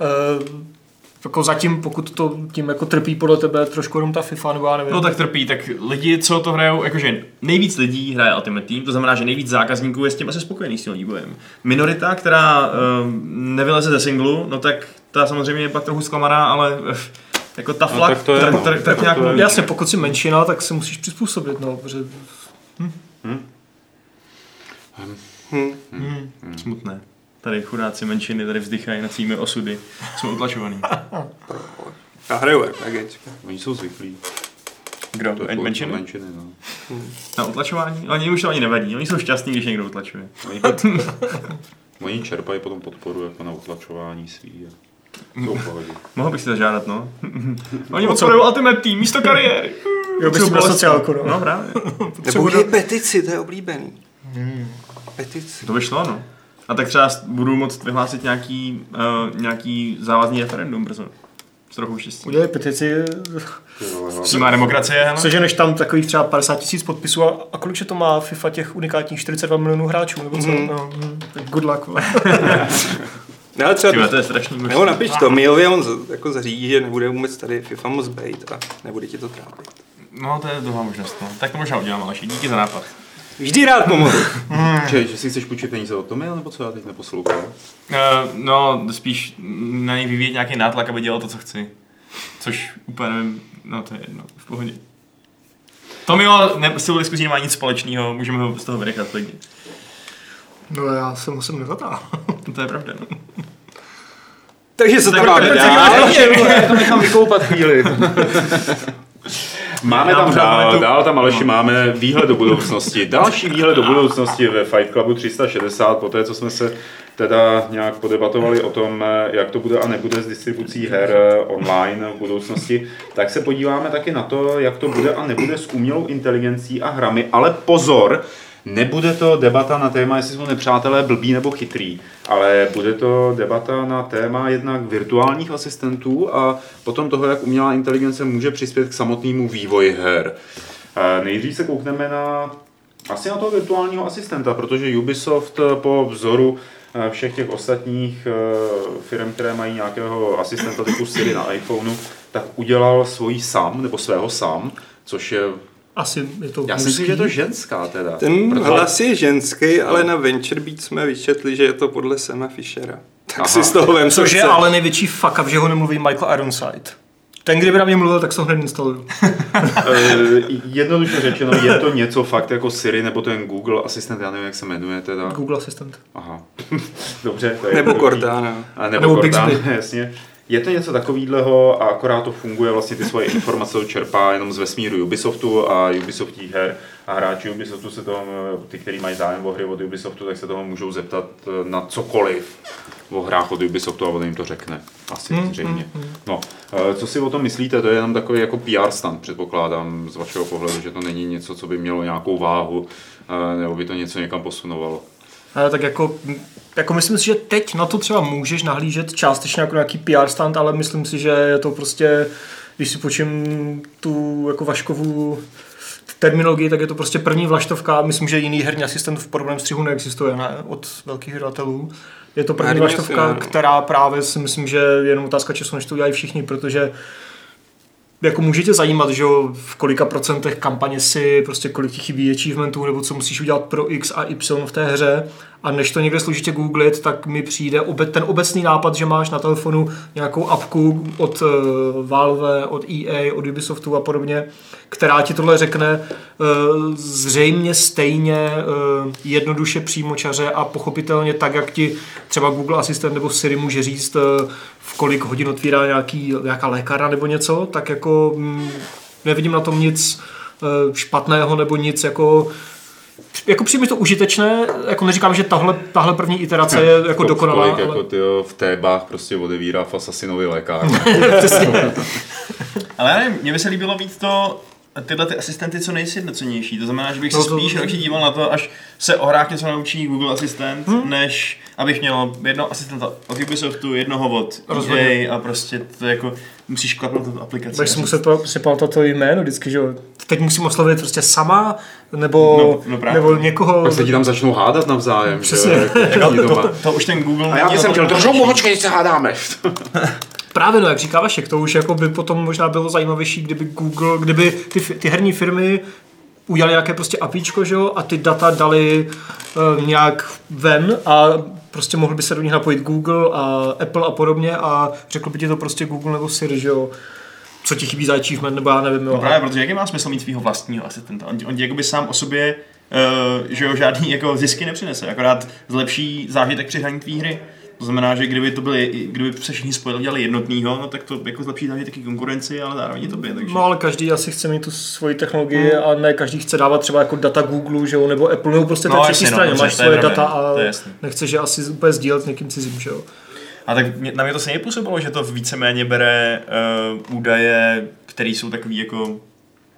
eh, jako zatím, pokud to tím jako trpí podle tebe trošku jenom ta FIFA, nebo já nevím. No tak trpí, tak lidi, co to hrajou, jakože nejvíc lidí hraje Ultimate Team, to znamená, že nejvíc zákazníků je s tím asi spokojený s tím vývojem. Minorita, která um, nevyleze ze singlu, no tak ta samozřejmě je pak trochu zklamaná, ale eh, jako ta flak, tak to je, tak, no. tak, tak Tak nějak to je. Jasně, pokud jsi menšina, tak se musíš přizpůsobit, no, protože Hm. smutné. Tady chudáci menšiny tady vzdychají nad svými osudy. Jsme utlačovaní. Já hraju RPGčka. Oni jsou zvyklí. Kdo? To je menšiny? menšiny no. Na utlačování? Oni už to ani nevadí. Oni jsou šťastní, když někdo utlačuje. Oni, oni čerpají potom podporu jako na utlačování svý. Jsou. Mohl bych si to žádat, no. Oni podporují Ultimate Team místo kariéry. jo, bys si byl sociálku, no. No právě. Nebo udělej petici, to je oblíbený. Petici. To by šlo, no. A tak třeba budu moct vyhlásit nějaký, uh, nějaký závazný referendum brzo. S trochu štěstí. Udělej petici, Ty vole, hlavně- Přímá demokracie, hele. seženeš tam takových třeba 50 tisíc podpisů a, a kolik že to má FIFA těch unikátních 42 milionů hráčů, nebo co? Mhm. No, tak good luck. Ne, ale třeba Tyhle, to je strašný Nebo napiš to, Miovi on z- jako zařídí, že nebude vůbec tady FIFA moc bejt a nebude ti to trápit. No, to je druhá možnost, no. Tak to možná udělám, ale díky za nápad. Vždy rád pomohu. Že, že si chceš půjčit peníze od Tomy, nebo co já teď neposlouchám? Uh, no, spíš na něj vyvíjet nějaký nátlak, aby dělal to, co chci. Což úplně nevím, no to je jedno, v pohodě. To mimo ne, s tou diskuzí nemá nic společného, můžeme ho z toho vynechat klidně. No já se musím nezatáhl. To je pravda, no. Takže se to Tak- máme dál. to nechám vykoupat chvíli. Máme tam dál, dál tam Aleši máme výhled do budoucnosti. Další výhled do budoucnosti ve Fight Clubu 360, po té, co jsme se teda nějak podebatovali o tom, jak to bude a nebude s distribucí her eh, online v budoucnosti, tak se podíváme taky na to, jak to bude a nebude s umělou inteligencí a hrami. Ale pozor, Nebude to debata na téma, jestli jsou nepřátelé blbí nebo chytrý, ale bude to debata na téma jednak virtuálních asistentů a potom toho, jak umělá inteligence může přispět k samotnému vývoji her. Eh, Nejdřív se koukneme na asi na toho virtuálního asistenta, protože Ubisoft eh, po vzoru eh, všech těch ostatních firm, které mají nějakého asistenta typu Siri na iPhoneu, tak udělal svoji sam, nebo svého sam, což je Asi je to já si myslím, že je to ženská teda. Ten Protože- hlas je ženský, ale na Venture Beat jsme vyčetli, že je to podle Sema Fischera. Tak Aha. si z toho vem, co Což je ale největší fuck up, že ho nemluví Michael Ironside. Ten, kdyby na mě mluvil, tak se ho hned instaluju. Eh, jednoduše řečeno, je to něco fakt jako Siri, nebo ten Google asistent, já nevím, jak se jmenuje teda. Google Assistant. Aha. Dobře, to je Nebo jednoduchý. Cortana. A nebo, Nebo nebo Cortana, Bixby. jasně. Je to něco takového a akorát to funguje, vlastně ty svoje informace čerpá jenom z vesmíru Ubisoftu a Ubisoftích her a hráči Ubisoftu se toho, ty, kteří mají zájem o hry od Ubisoftu, tak se toho můžou zeptat eh, na cokoliv o hrách od Ubisoftu a on jim to řekne. Asi Hmm, zřejmě. No, eh, co si o tom myslíte? To je jenom takový jako PR stand, předpokládám, z vašeho pohledu, že to není něco, co by mělo nějakou váhu, eh, nebo by to něco někam posunovalo. Ale tak jako, jako myslím si, že teď na to třeba můžeš nahlížet částečně jako nějaký PR stand, ale myslím si, že je to prostě, když si počím tu jako Vaškovu terminologii, tak je to prostě první vlaštovka. Myslím, že jiný herní asistent v podobném střihu neexistuje ne? od velkých hledatelů. Je to první vlaštovka, která právě si myslím, že je jenom otázka času, než to udělají všichni, protože jako můžete zajímat, že v kolika procentech kampaně si, prostě kolik ti chybí achievementů, nebo co musíš udělat pro X a Y v té hře. A než to někde složitě googlit, tak mi přijde ten obecný nápad, že máš na telefonu nějakou apku od uh, Valve, od EA, od Ubisoftu a podobně, která ti tohle řekne uh, zřejmě stejně uh, jednoduše přímočaře a pochopitelně tak, jak ti třeba Google Assistant nebo Siri může říct, v kolik hodin otvírá nějaký, nějaká lékárna nebo něco, tak jako mm, nevidím na tom nic špatného nebo nic jako jako přijde mi to užitečné, jako neříkám, že tahle, tahle první iterace je jako Ko- dokonalá, Kolik ale... jako tyjo, v tébách prostě odevírá v Assassinovi lékárně. Přesně. Ale já nevím, mně by se líbilo víc to, tyhle ty asistenty co nejsjednocenější. To znamená, že bych se No to- spíš radši díval na to, až se o hrách něco naučí Google Asistent, Hmm. než abych měl jedno asistenta od Ubisoftu, jednoho od. EA a prostě to jako musíš klapnout tu aplikaci. Budeš si muset pa- si pamatovat to jméno vždycky, že jo. Teď musím oslovit prostě sama, nebo, No, no právě. nebo někoho... Pak se ti tam začnou hádat navzájem. Přesně. Že? jo, Jako, to, to, to, to, už ten Google a já bych chtěl, to držou lepší. mohočky, se hádáme. Právě no, jak říká Vašek, to už jako by potom možná bylo zajímavější, kdyby Google, kdyby ty, ty herní firmy udělali nějaké prostě APIčko, že jo, a ty data dali uh, nějak ven a prostě mohl by se do nich napojit Google a Apple a podobně a řekl by ti to prostě Google nebo Siri, že jo, co ti chybí za achievement, nebo já nevím. No právě, protože jaký má smysl mít svého vlastního asistenta? On, on jakoby sám o sobě uh, že jo, žádný jako zisky nepřinese, akorát zlepší zážitek při hraní tvý hry. To znamená, že kdyby to byly, kdyby se všichni spojili, dělali jednotnýho, no tak to jako zlepší zážitek i konkurenci, ale zároveň i tobě. Takže... No ale každý asi chce mít tu svoji technologii a ne každý chce dávat třeba jako data Google, že jo, nebo Apple, nebo prostě No, té třetí no, straně. dobře, Máš to je svoje data a to nechceš je asi úplně sdílet s někým cizím, že jo. A tak mě, na mě to stejně působilo, že to víceméně bere uh, údaje, které jsou takový jako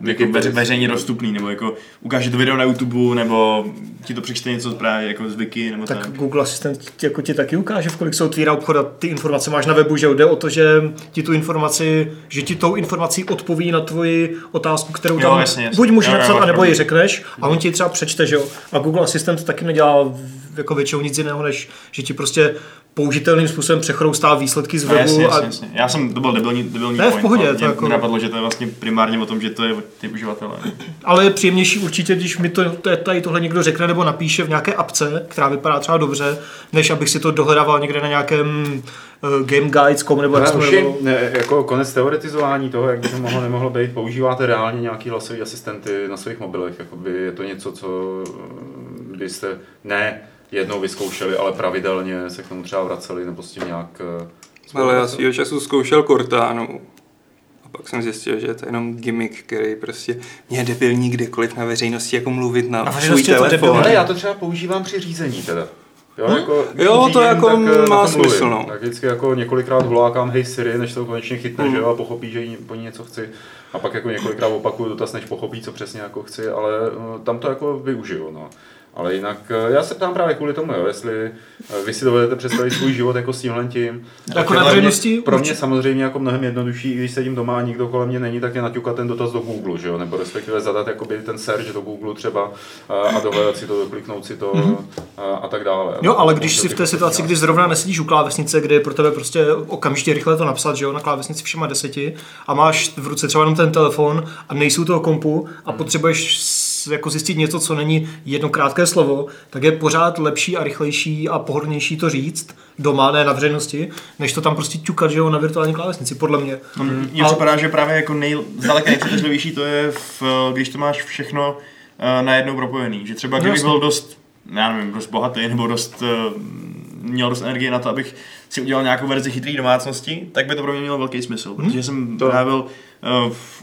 jako veře, veřejně dostupný, nebo jako ukáže to video na YouTube, nebo ti to přečte něco právě jako z Wiki, nebo tak. Tak Google Assistant ti, jako ti taky ukáže, v kolik se otvírá obchod a ty informace máš na webu, že jo. Jde o to, že ti tu informaci, že ti tou informací odpoví na tvoji otázku, kterou Jo, tam jasně, jasně. buď můžeš Jo, jo, napsat, anebo ji řekneš a on ti třeba přečte, že jo. A Google Assistant taky nedělá jako většinou nic jiného, než že ti prostě použitelným způsobem přechroustá výsledky z No, webu jasně, jasně, a jasně. Já jsem, to byl debilní, debilní Ne, v point, pohodě, ale to mě jako- napadlo, že to je vlastně primárně o tom, že to je ty uživatelé. Ale je příjemnější určitě, když mi to, to- tady tohle někdo řekne nebo napíše v nějaké apce, která vypadá třeba dobře, než abych si to dohledával někde na nějakém uh, Game Guides.com nebo jak Už jmenovalo. ne, jako konec teoretizování toho, jak by to mohlo, nemohlo být, používáte reálně nějaký hlasový asistenty na svých mobilech. Jakoby je to něco, co eh, kdy jste ne jednou vyzkoušeli, ale pravidelně se k tomu třeba vraceli nebo s tím nějak eh, Ale já svýho času zkoušel Cortánu. A pak jsem zjistil, že je to jenom gimmick, který prostě mě je debilní kdekoliv na veřejnosti jako mluvit na, Na svůj to telefon. Ale já to třeba používám při řízení teda. Jo, Hm? jako, Jo, to řídím, jako tak, eh, má tom mluvím. smysl, no. Tak vždycky jako několikrát volákám hej Siri, než to konečně chytne, Mm. že jo, a pochopí, že jí- po ní něco chci. A pak jako několikrát opakuju dotaz, než pochopí, co přesně jako chci, ale eh, tam to jako využiju, no. Ale jinak, eh, já se ptám právě kvůli tomu, jo, jestli eh, vy si dovedete představit svůj život jako s tímhle tím. Jako Pro na mě- veřejnosti Pro mě samozřejmě jako mnohem jednodušší, i když sedím doma a nikdo kolem mě není, tak je naťukat ten dotaz do Google, že jo? nebo respektive zadat jakoby ten search do Google třeba eh, a dohledat si to, kliknout si to a, a tak dále. Mhm. Jo, ale když si v té situaci, kdy zrovna nesedíš u klávesnice, kde je pro tebe prostě okamžitě rychle to napsat, že jo, na klávesnici všema deseti a máš v ruce třeba jenom ten telefon a nejsou toho kompu a potřebuješ s- jako zjistit něco, co není jedno krátké slovo, tak je pořád lepší a rychlejší a pohodlnější to říct doma, ne na veřejnosti, než to tam prostě ťukat, že jo, na virtuální klávesnici, podle mě. No, Mně Ale- připadá, že právě jako nej, zdaleka nejpřitažlivější to je, v, když to máš všechno uh, najednou propojený. Že třeba kdybych byl dost, já nevím, dost bohatý nebo dost uh, měl dost energie na to, abych si udělal nějakou verzi chytrý domácnosti, tak by to pro mě mělo velký smysl, hmm. protože jsem To- právě byl uh,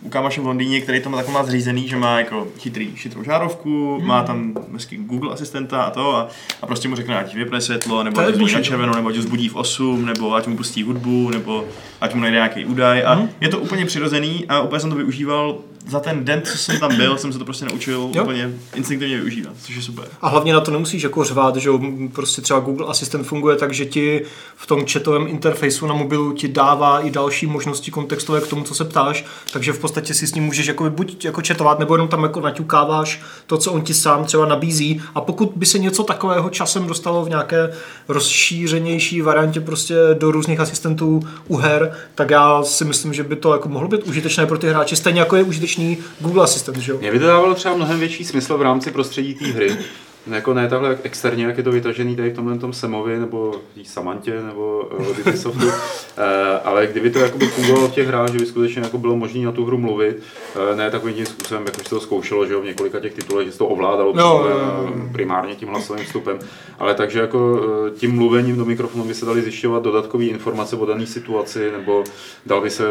u kámoše v Londýně, který to má tak má zřízený, že má jako chytrý, chytrou žárovku, má tam hezký Google asistenta a to a, a prostě mu řekne, ať vypne světlo, nebo ať zbudí na zboží. červenou, nebo ať zbudí v 8, nebo ať mu pustí hudbu, nebo ať mu najde nějaký údaj a Mhm. je to úplně přirozený a úplně jsem to využíval za ten den, co jsem tam byl, jsem se to prostě naučil Jo. úplně instinktivně využívat, což je super. A hlavně na to nemusíš jako řvát, že prostě třeba Google Assistant funguje tak, že ti v tom chatovém interfejsu na mobilu ti dává i další možnosti kontextové k tomu, co se ptáš, takže v podstatě si s ním můžeš jako buď jako chatovat, nebo jenom tam jako naťukáváš to, co on ti sám třeba nabízí a pokud by se něco takového časem dostalo v nějaké rozšířenější variantě prostě do různých asistentů u her, tak já si myslím, že by to jako mohlo být užitečné pro ty hráče, stejně jako je užitečný Google Assistant, že jo? Mě by to dávalo třeba mnohem větší smysl v rámci prostředí té hry. No Jako ne takhle externě, jak je to vytažený tady v tomhle tom Semovi, nebo v Samantě, nebo eh, od Ubisoftu, Eh, ale kdyby to jakoby fungovalo v těch hrách, že by skutečně jako bylo možné na tu hru mluvit, eh, ne takovým tím způsobem, jak už se to zkoušelo, že jo, v několika těch titulech, že se to ovládalo eh, primárně tím hlasovým vstupem, ale takže jako eh, tím mluvením do mikrofonu by se daly zjišťovat dodatkové informace o dané situaci, nebo dal by se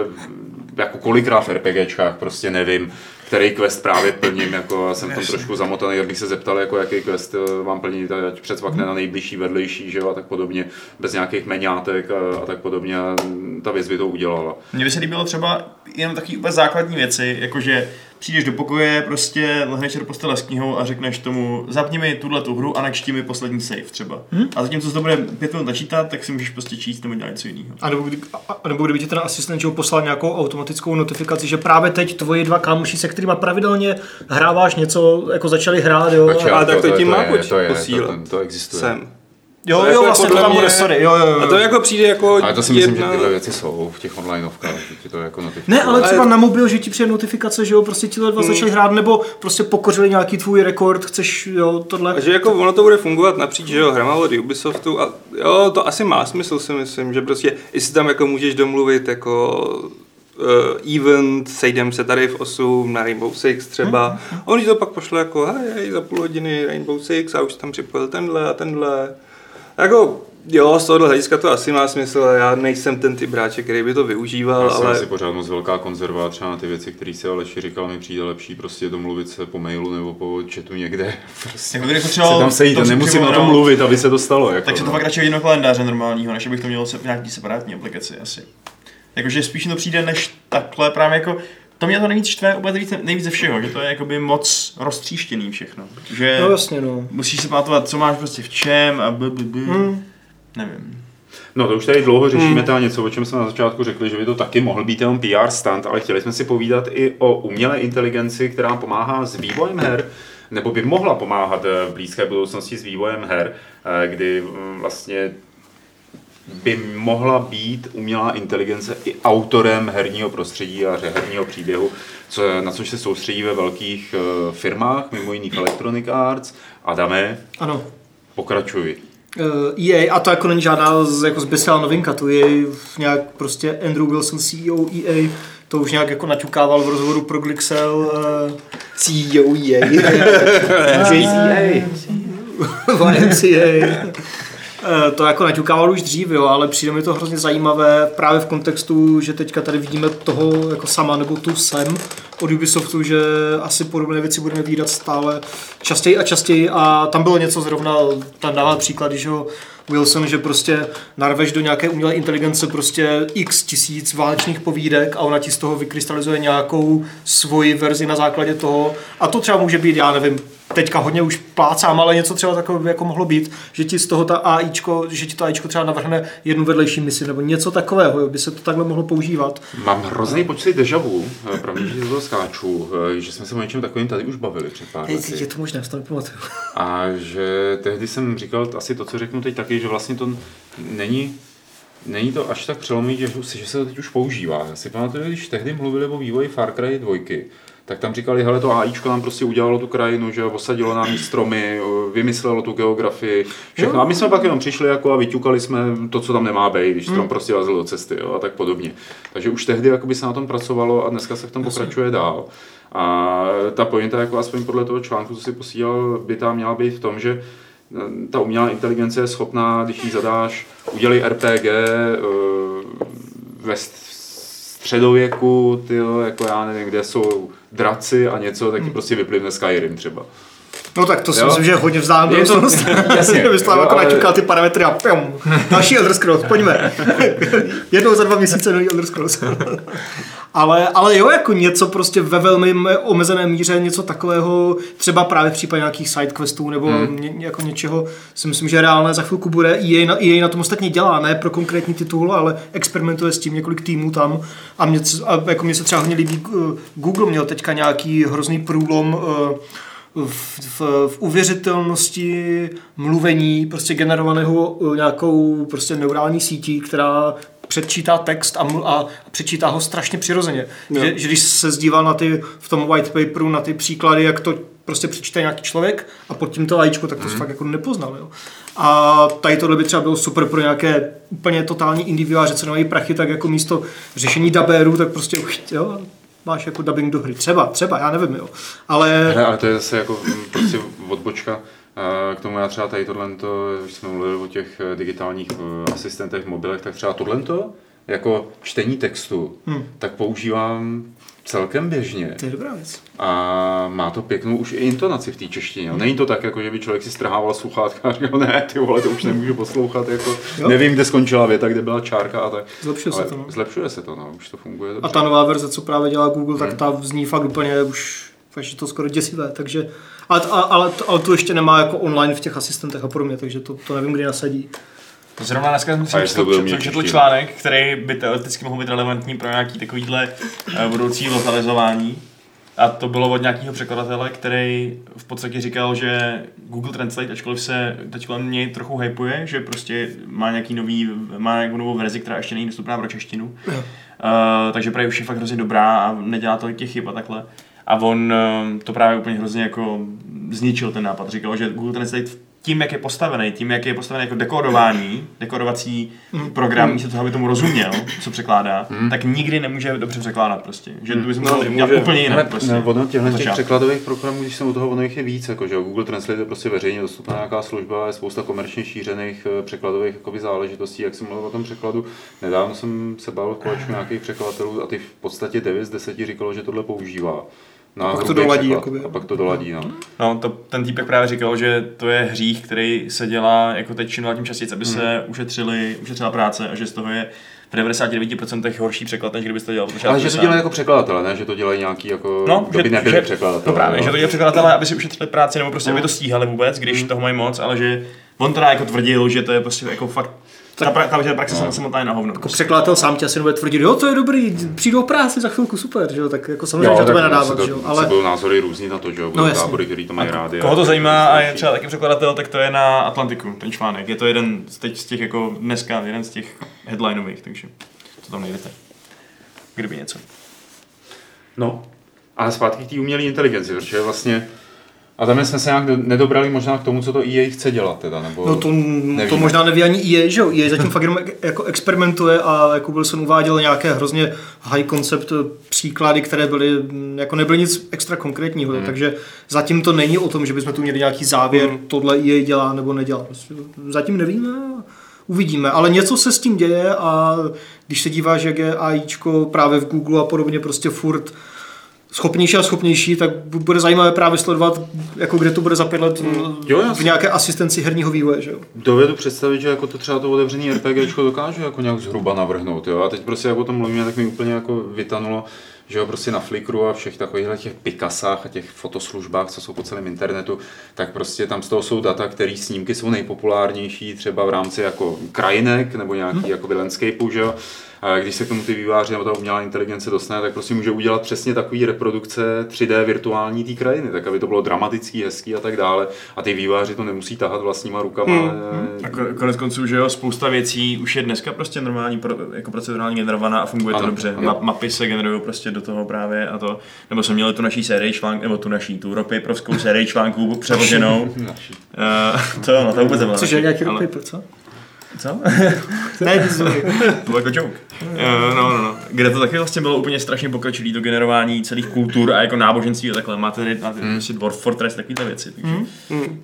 jako kolikrát v RPGčkách, prostě nevím, který quest právě plním, jako já jsem tam trošku zamotaný, abych se zeptal, jako jaký quest eh, mám plnit, ať přecvakne na nejbližší, vedlejší, že jo, a tak podobně, bez nějakých meňátek a, a tak podobně, a ta věc by to udělala. Mně by se líbilo třeba jenom takové úplně základní věci, jakože přijdeš do pokoje, prostě lehneš do postele s knihou a řekneš tomu, zapni mi tuhle tu hru a načti mi poslední save třeba. Hmm? A zatímco se to bude pět minut načítat, tak si můžeš prostě číst nebo dělat něco jiného. A nebo, kdy, a, a nebo kdyby ti ten asistent poslal nějakou automatickou notifikaci, že právě teď tvoji dva kámoši, se kterými pravidelně hráváš něco, jako začali hrát, jo. Pači, a, ale tak to tím má je, poč- to, je, to, posílat. to, to existuje. Sem. Jo, To jo, jako vlastně to tam mě- bude, sorry, jo, jo, jo. A to jako přijde jako Ale to si myslím, jedna... že tyhle věci jsou v těch onlineovkách, že ti to jako. Ne, ale Ale- třeba na mobil, že ti přijde notifikace, že jo, prostě ti dva začali hrát, nebo prostě pokořili nějaký tvůj rekord, chceš, jo, tohle. A že jako ono to bude fungovat napříč, že jo, hrama od Ubisoftu a jo, to asi má smysl si myslím, že prostě, jestli tam jako můžeš domluvit jako uh, event, sejdem se tady v 8 na Rainbow Six třeba. Mhm. A oni to pak pošle jako, hej, hej, za půl hodiny Rainbow Six a už tam připojil tenhle a tenhle. Jako, jo, z tohohle hlediska to asi má smysl, ale já nejsem ten typ hráče, který by to využíval, Já jsem ale... asi pořád moc velká konzerva, třeba na ty věci, které si Aleši říkal, mi přijde lepší prostě domluvit se po mailu nebo po chatu někde. Prostě Jako se potřeboval tam sejít, to nemusím na tom no. mluvit, aby se to stalo. Jako, Tak se to no. fakt radši jedno kalendáře normálního, než abych to měl se v nějaký separátní aplikaci asi. Jakože spíš to přijde než takhle právě jako to mě to nejvíc štve úplně nejvíc, nejvíc ze všeho, že to je jakoby moc roztříštěný všechno. Že No jasně, no. musíš se pamatovat, co máš prostě v čem a b, b, b. Hmm. Nevím. No to už tady dlouho řešíme Hmm. teda něco, o čem jsme na začátku řekli, že by to taky mohl být jenom PR stand, ale chtěli jsme si povídat i o umělé inteligenci, která pomáhá s vývojem her, nebo by mohla pomáhat eh, v blízké budoucnosti s vývojem her, eh, kdy mm, vlastně by mohla být umělá inteligence i autorem herního prostředí a herního příběhu, co, na což se soustředí ve velkých eh, firmách, mimo jiných Electronic Arts. Adame, Ano. pokračuj. Uh, EA, a to jako není žádná z, jako zběsilá novinka, to je nějak prostě Andrew Wilson, CEO EA, to už nějak jako naťukával v rozhovoru pro Glixel. Uh, CEO jej. YMCA. Eh, To jako naťukával už dřív, jo, ale přijde mi to hrozně zajímavé právě v kontextu, že teďka tady vidíme toho jako sama nebo tu sem od Ubisoftu, že asi podobné věci budeme výdat stále častěji a častěji. A tam bylo něco zrovna, tam dával příklad, že jo, Wilson, že prostě narveš do nějaké umělé inteligence prostě x tisíc válečných povídek a ona ti z toho vykrystalizuje nějakou svoji verzi na základě toho. A to třeba může být, já nevím, teďka hodně už plácám, ale něco třeba takové jako mohlo být, že ti z toho ta AIčko, že ti to AIčko třeba navrhne jednu vedlejší misi nebo něco takového, jo, by se to takhle mohlo používat. Mám hrozný pocit deja vu, eh, pravdě, že to skáču, eh, že jsme se o něčem takovým tady už bavili před pár Je, lety. je to možné, to nepamatuju. A že tehdy jsem říkal asi to, co řeknu teď taky, že vlastně to není, není to až tak přelomý, že, že se to teď už používá. Já si pamatuju, když tehdy mluvili o vývoji Far Cry 2, tak tam říkali, hele, to AIčko nám prostě udělalo tu krajinu, že osadilo nám stromy, vymyslelo tu geografii, všechno. A my jsme pak jenom přišli jako a vyťukali jsme to, co tam nemá být, když strom prostě vazil do cesty jo, a tak podobně. Takže už tehdy jakoby se na tom pracovalo a dneska se v tom pokračuje dál. A ta pointa, jako aspoň podle toho článku, co si posílal, by tam měla být v tom, že ta umělá inteligence je schopná, když jí zadáš, udělej RPG eh, ve středověku, tyjo, jako já nevím, kde jsou draci a něco, tak ti prostě vyplivne Skyrim třeba. No tak to si Jo. myslím, že je hodně vzdáleno. Je to- jasně. Vyslám jako naťukal ty parametry a pum, další Elder Scrolls, pojďme. Jednou za dva měsíce nový Elder Scrolls. ale, ale jo, jako něco prostě ve velmi omezené míře, něco takového, třeba právě v případě nějakých sidequestů nebo hmm. ně, jako něčeho, si myslím, že reálné za chvilku bude. EA na, EA na tom ostatně dělá, ne pro konkrétní titul, ale experimentuje s tím několik týmů tam. A mě, a jako mě se třeba hodně líbí, eh, Google měl teďka nějaký hrozný průlom eh, v, v, v uvěřitelnosti mluvení prostě generovaného eh, nějakou prostě neurální sítí, která předčítá text a, mlu- a přečítá ho strašně přirozeně. Že, že, když se zdíval na ty, v tom white paperu na ty příklady, jak to prostě přečítá nějaký člověk a pod tímto vajíčko, tak to mm. fakt jako nepoznal. Jo. A tady tohle by třeba bylo super pro nějaké úplně totální indie vývojáře, co nemají prachy, tak jako místo řešení dabéru, tak prostě jo, máš jako dubbing do hry. Třeba, třeba, já nevím, jo. Ale Hele, ale to je zase jako prostě odbočka. Eh, K tomu já třeba tady tohle, když jsme mluvili o těch eh, digitálních eh, asistentech v mobilech, tak třeba tohle jako čtení textu, hmm. tak používám celkem běžně. to je dobrá věc. A má to pěknou už i intonaci v té češtině. jo. Není to tak, jako že by člověk si strhával sluchátka a říkal, ne, ty vole, to už nemůžu poslouchat, jako, Jo. nevím, kde skončila věta, kde byla čárka a tak. Zlepšuje se Ale to, no. Zlepšuje se to, no, už to funguje dobře. A ta nová verze, co právě dělá Google, tak ta zní fakt úplně už fakt je to skoro děsivé, takže ale, ale, ale, to, ale to ještě nemá jako online v těch asistentech a podobně, takže to, to nevím, kdy nasadí. Zrovna dneska jsem si jestli to četl, bude jsem umět četl češtinu. článek, který by teoreticky mohl být relevantní pro nějaký takovýhle eh, budoucí lokalizování. A to bylo od nějakého překladatele, který v podstatě říkal, že Google Translate, ačkoliv se teď kolem něj trochu hypuje, že prostě má nějaký nový, má nějakou novou verzi, která ještě není dostupná pro češtinu. Uh, takže právě už je fakt hrozně dobrá a nedělá tolik těch chyb a takhle. A on eh, to právě úplně hrozně jako zničil ten nápad. Říkal, že Google Translate tím, jak je postavený, tím, jak je postavený jako dekodování, dekodovací program, místo toho, aby tomu rozuměl, co překládá, tak nikdy nemůže dobře překládat prostě. Že to bys musel nemůže. dělat úplně jinak prostě. ne, ono těchto těch překladových programů, když jsem u toho, ono jich je víc, jako, že. Google Translate je prostě veřejně dostupná nějaká služba, je spousta komerčně šířených eh, překladových jakoby, záležitostí, jak jsem mluvil o tom překladu. Nedávno jsem se bavil v kolečku nějakých překladatelů a ty v podstatě 9 z 10 říkalo, že tohle používá. Na pak to doladí, jakoby. A pak to doladí, no. No, to, ten týpek právě říkal, že to je hřích, který se dělá jako teď čím dál tím častěji, aby se ušetřili, ušetřila práce a že z toho je v 99% horší překlad, než kdybyste to dělal. Ale že to dělají jako překladatelé, ne? Že to dělají nějaký jako, No, kdo by nebyli překladatelé. No právě, jo. že to dělají překladatelé, aby si ušetřili práci, nebo prostě, No. aby to stíhali vůbec, když toho mají moc, ale že on teda jako tvrdil, že to je prostě jako fakt, ta, pra, ta, ta praxe no. samotná je na hovno. Jako překladatel sám tě asi nebude tvrdit, jo, to je dobrý, přijdu o práci za chvilku, super, že jo, tak jako samozřejmě, že to bude tak nadávat, že jo, to, ale budou názory různý na to, že jo, budou No, tábory, který to mají rádi. Koho to a- zajímá a je třeba taky překladatel, tak to je na Atlantiku, ten článek. Je to jeden z teď z těch jako dneska, jeden z těch headlinových, takže to tam najdete. Kdyby něco. No, ale zpátky k té umělé inteligenci, protože vlastně a tam jsme se nějak do- nedobrali možná k tomu, co to EA chce dělat teda, nebo No to, to možná neví ani EA, že jo? EA zatím fakt jenom jako experimentuje a jako Wilson uváděl nějaké hrozně high concept příklady, které byly, mm, jako nebyly nic extra konkrétního, Hmm. takže zatím to není o tom, že bychom tu měli nějaký závěr, tohle EA dělá nebo nedělá. Prostě Zatím nevíme, uvidíme, ale něco se s tím děje a když se díváš, jak je AIčko právě v Google a podobně prostě furt schopnější a schopnější, tak bude zajímavé právě sledovat, jako kde to bude za pět let Jo, v nějaké asistenci herního vývoje, že jo? Dovedu představit, že jako to třeba to otevřený RPGčko dokáže jako nějak zhruba navrhnout, jo. A teď prostě jak o tom mluvíme, tak mi úplně jako vytanulo, že jo, prostě na Flickru a všech takových těch Picasách a těch fotoslužbách, co jsou po celém internetu, tak prostě tam z toho jsou data, které snímky jsou nejpopulárnější třeba v rámci jako krajinek nebo nějaký hmm. jako landscapeu, že jo. A když se k tomu ty výváři nebo ta umělá inteligence dostane, tak prostě může udělat přesně takový reprodukce 3D virtuální té krajiny, tak aby to bylo dramatický, hezký a tak dále. A ty výváři to nemusí tahat vlastníma rukama. Hmm. A ko- konec konců, že jo, spousta věcí už je dneska prostě normální, jako procedurálně generovaná a funguje to Ano, dobře. ano. Ma- mapy se generují prostě do toho právě a to. Nebo jsme měli tu naší sérii článků, nebo tu naší, tu ropaprovskou sérii článků přeloženou. Uh, to, no, to vůbec nebylo Což je nějaký ale- paper, co? Co? Ne, to bylo jako joke. Uh, no, no, no. kde to taky vlastně bylo úplně strašně pokročilý, to generování celých kultur a jako náboženství a takhle. Máte, máte Hmm. prostě Dwarf Fortress, takovýhle věci. Takže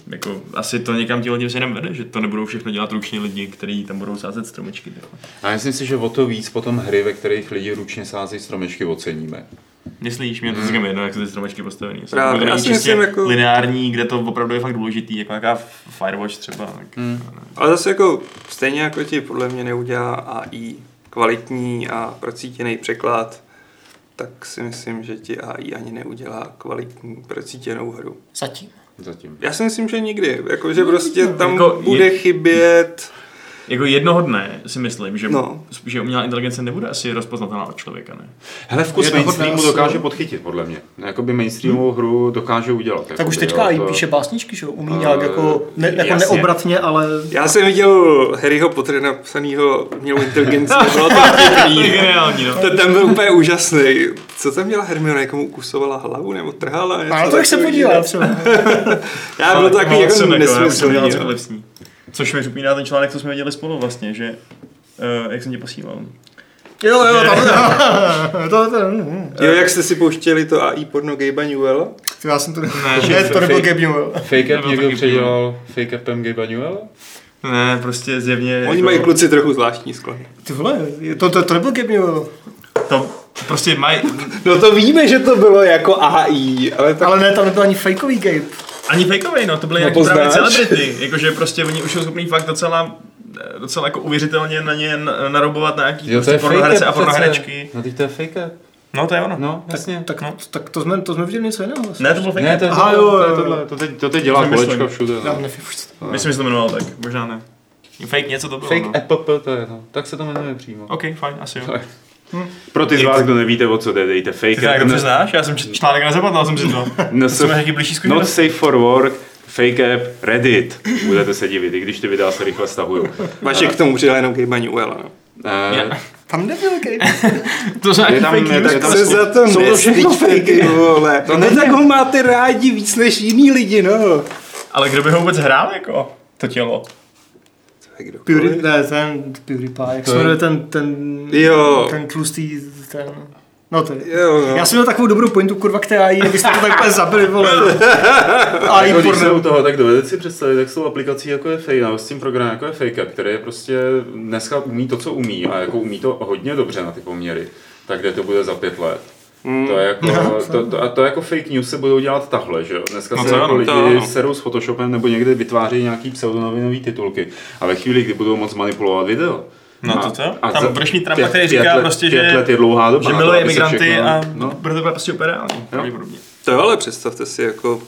jako, asi to někam ti lidi jenom vede, že to nebudou všechno dělat ručně lidi, kteří tam budou sázet stromečky. Takhle. A myslím si, že o to víc potom hry, ve kterých lidi ručně sázejí stromečky, oceníme. Myslíš, Hmm. mě to říkám jedno, jak jsou ty stromečky postavený. Právě, to já si čistě myslím, jako- lineární, kde to opravdu je fakt důležitý, jako nějaká Firewatch třeba. Tak, Hmm. Ale zase jako stejně jako ti podle mě neudělá AI kvalitní a procítěný překlad, tak si myslím, že ti AI ani neudělá kvalitní procítěnou hru. Zatím. Zatím. Já si myslím, že nikdy. Jako, že prostě tam Jako bude je- chybět... Jako jednoho dne si myslím, že, No. že umělá inteligence nebude asi rozpoznatelná od člověka, ne? Hele, vkus Jednoho dne mainstreamu asi, dokáže jo. podchytit, podle mě. Jakoby mainstreamovou hru dokáže udělat. Tak jakoby, už teďka jo, i to- píše básničky, že jo? Umí Eh, nějak jako, ne, jako jasně. neobratně, ale... Já jsem viděl Harryho Pottera napsanýho umělou inteligenci, bylo to geniální, no. Ten, ten byl úplně úžasný. Co tam dělala Hermione? Někomu ukusovala hlavu nebo trhala? něco Ale to jak se podívá třeba. Já byl to takový jako jsem nesmyslný. Což mi připomíná ten článek, co jsme viděli spolu vlastně, že Uh, jak jsem tě posílal. Jo, jo, tam, to, to, hm. Jo, jak jste si pouštěli to AI porno Gabe'a Newella? to, já jsem to ne, že ne, to nebyl fake- Gabe Newell. Fake app Nebyl někdo předělal fake appem Gabe Newell? Ne, prostě zjevně... Oni mají kluci trochu zvláštní sklony. Ty vole, to, to, to nebyl Gabe Newell. To prostě mají... No to víme, že to bylo jako AI, ale tak... Ale ne, tam nebyl ani fakeový Gabe. Ani fakeový, no, to byly No, nějaký právě celebrity. Jakože prostě oni už jsou schopní fakt docela docela jako uvěřitelně na ně narobovat na nějaký Jo, to prostě je fake pornoherce a pornoherečky. No teď to je fake. No to je ono. No, jasně. Tak, No. tak to, jsme, to jsme viděli něco jiného. Ne, to byl fake Ne, to je Aha, jo, to je tohle. To teď, to teď dělá kolečka všude. Já No. nevím, Myslím, že se to jmenovalo tak, možná ne. Fake něco to bylo, Fake no. app, to je no. Tak se to jmenuje přímo. OK, fajn, asi jo. Pro ty z vás, kdo nevíte, o co jde, dejte fake Ty to jak dobře znáš? Já jsem článek nezapadal jsem si to. No, To jsme nějaký blížší Not safe for work, fake app, Reddit. Budete se divit, i když ty videa se rychle stahují. Vašek k tomu přidal jenom Gabe'a Newella. No. Uh, Tam nebyl Gabe. To jsou Je tam- fake je news. tam- Se za to jsou to všechno ty vole. To No není- tak ho máte rádi víc než jiný lidi, no. Ale kdo by ho vůbec hrál jako to tělo? Tak kdo- Pewdie, ne, ten PewDiePie, jak se je- jmenuje ten, ten, Jo. ten tlustý, ten, no to je. Jo, no. Já jsem měl takovou dobrou pointu, kurva, k té AI, abyste to tak úplně zabili, vole. AI jako když se u toho, tak dovedete si představit, jak s tou aplikací jako je fake, nebo s tím programem jako je fake který je prostě dneska umí to, co umí a jako umí to hodně dobře na ty poměry, tak kde to bude za pět let. Hmm. To je jako, to, to, a to jako fake news se budou dělat tahle, že jo? Dneska No se to jako lidi to serou s Photoshopem nebo někde vytvářejí nějaký pseudonovinové titulky. A ve chvíli, kdy budou moc manipulovat video, No a- to co? a Tam budeš mít Trumpa, který pět říká let- prostě, pět že, let je dlouhá doba že miluje imigranty a no. bude to prostě úplně. To jo, ale představte si jako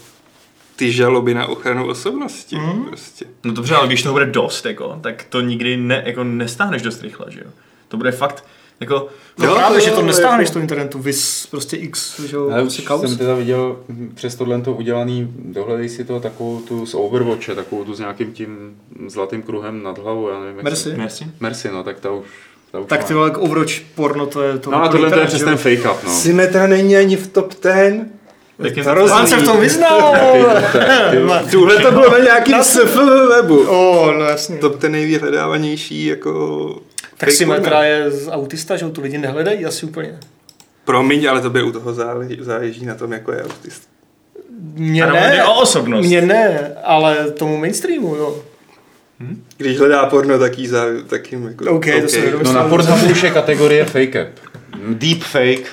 ty žaloby na ochranu osobnosti. Mm. Prostě. No dobře, ale když toho bude dost, jako, tak to nikdy ne, jako nestáhneš dost rychle, že jo? To bude fakt, jako, No Jo, právě, to že to nestáhneš jako- internetu, vys prostě x, že jo, Já už prostě kaus. jsem teda viděl přes tohle to udělaný, dohledej si to takovou tu z Overwatche, takovou tu s nějakým tím zlatým kruhem nad hlavou, já nevím jak Merci. Se... merci. Merci, no, tak ta už, ta už Tak ty vole, jak Overwatch porno, to je to. No a tohle to je přes ten fake up, no. Symetra není ani v top 10. Tak je Hrozný. Pán se v tom vyznal! Tuhle to bylo na nějakým SF webu. O, no jasně. Top ten nejvyhledávanější jako... Tak si metra je z autista, že tu lidi nehledají asi úplně. Promiň, ale to by u toho záleží, záleží na tom, jako je autista. Mně ne, o osobnost. Mně ne, ale tomu mainstreamu, jo. Když hledá porno, tak jí zá, tak jim jako... OK, to se No na Pornhubu už je kategorie fake app. Deep fake.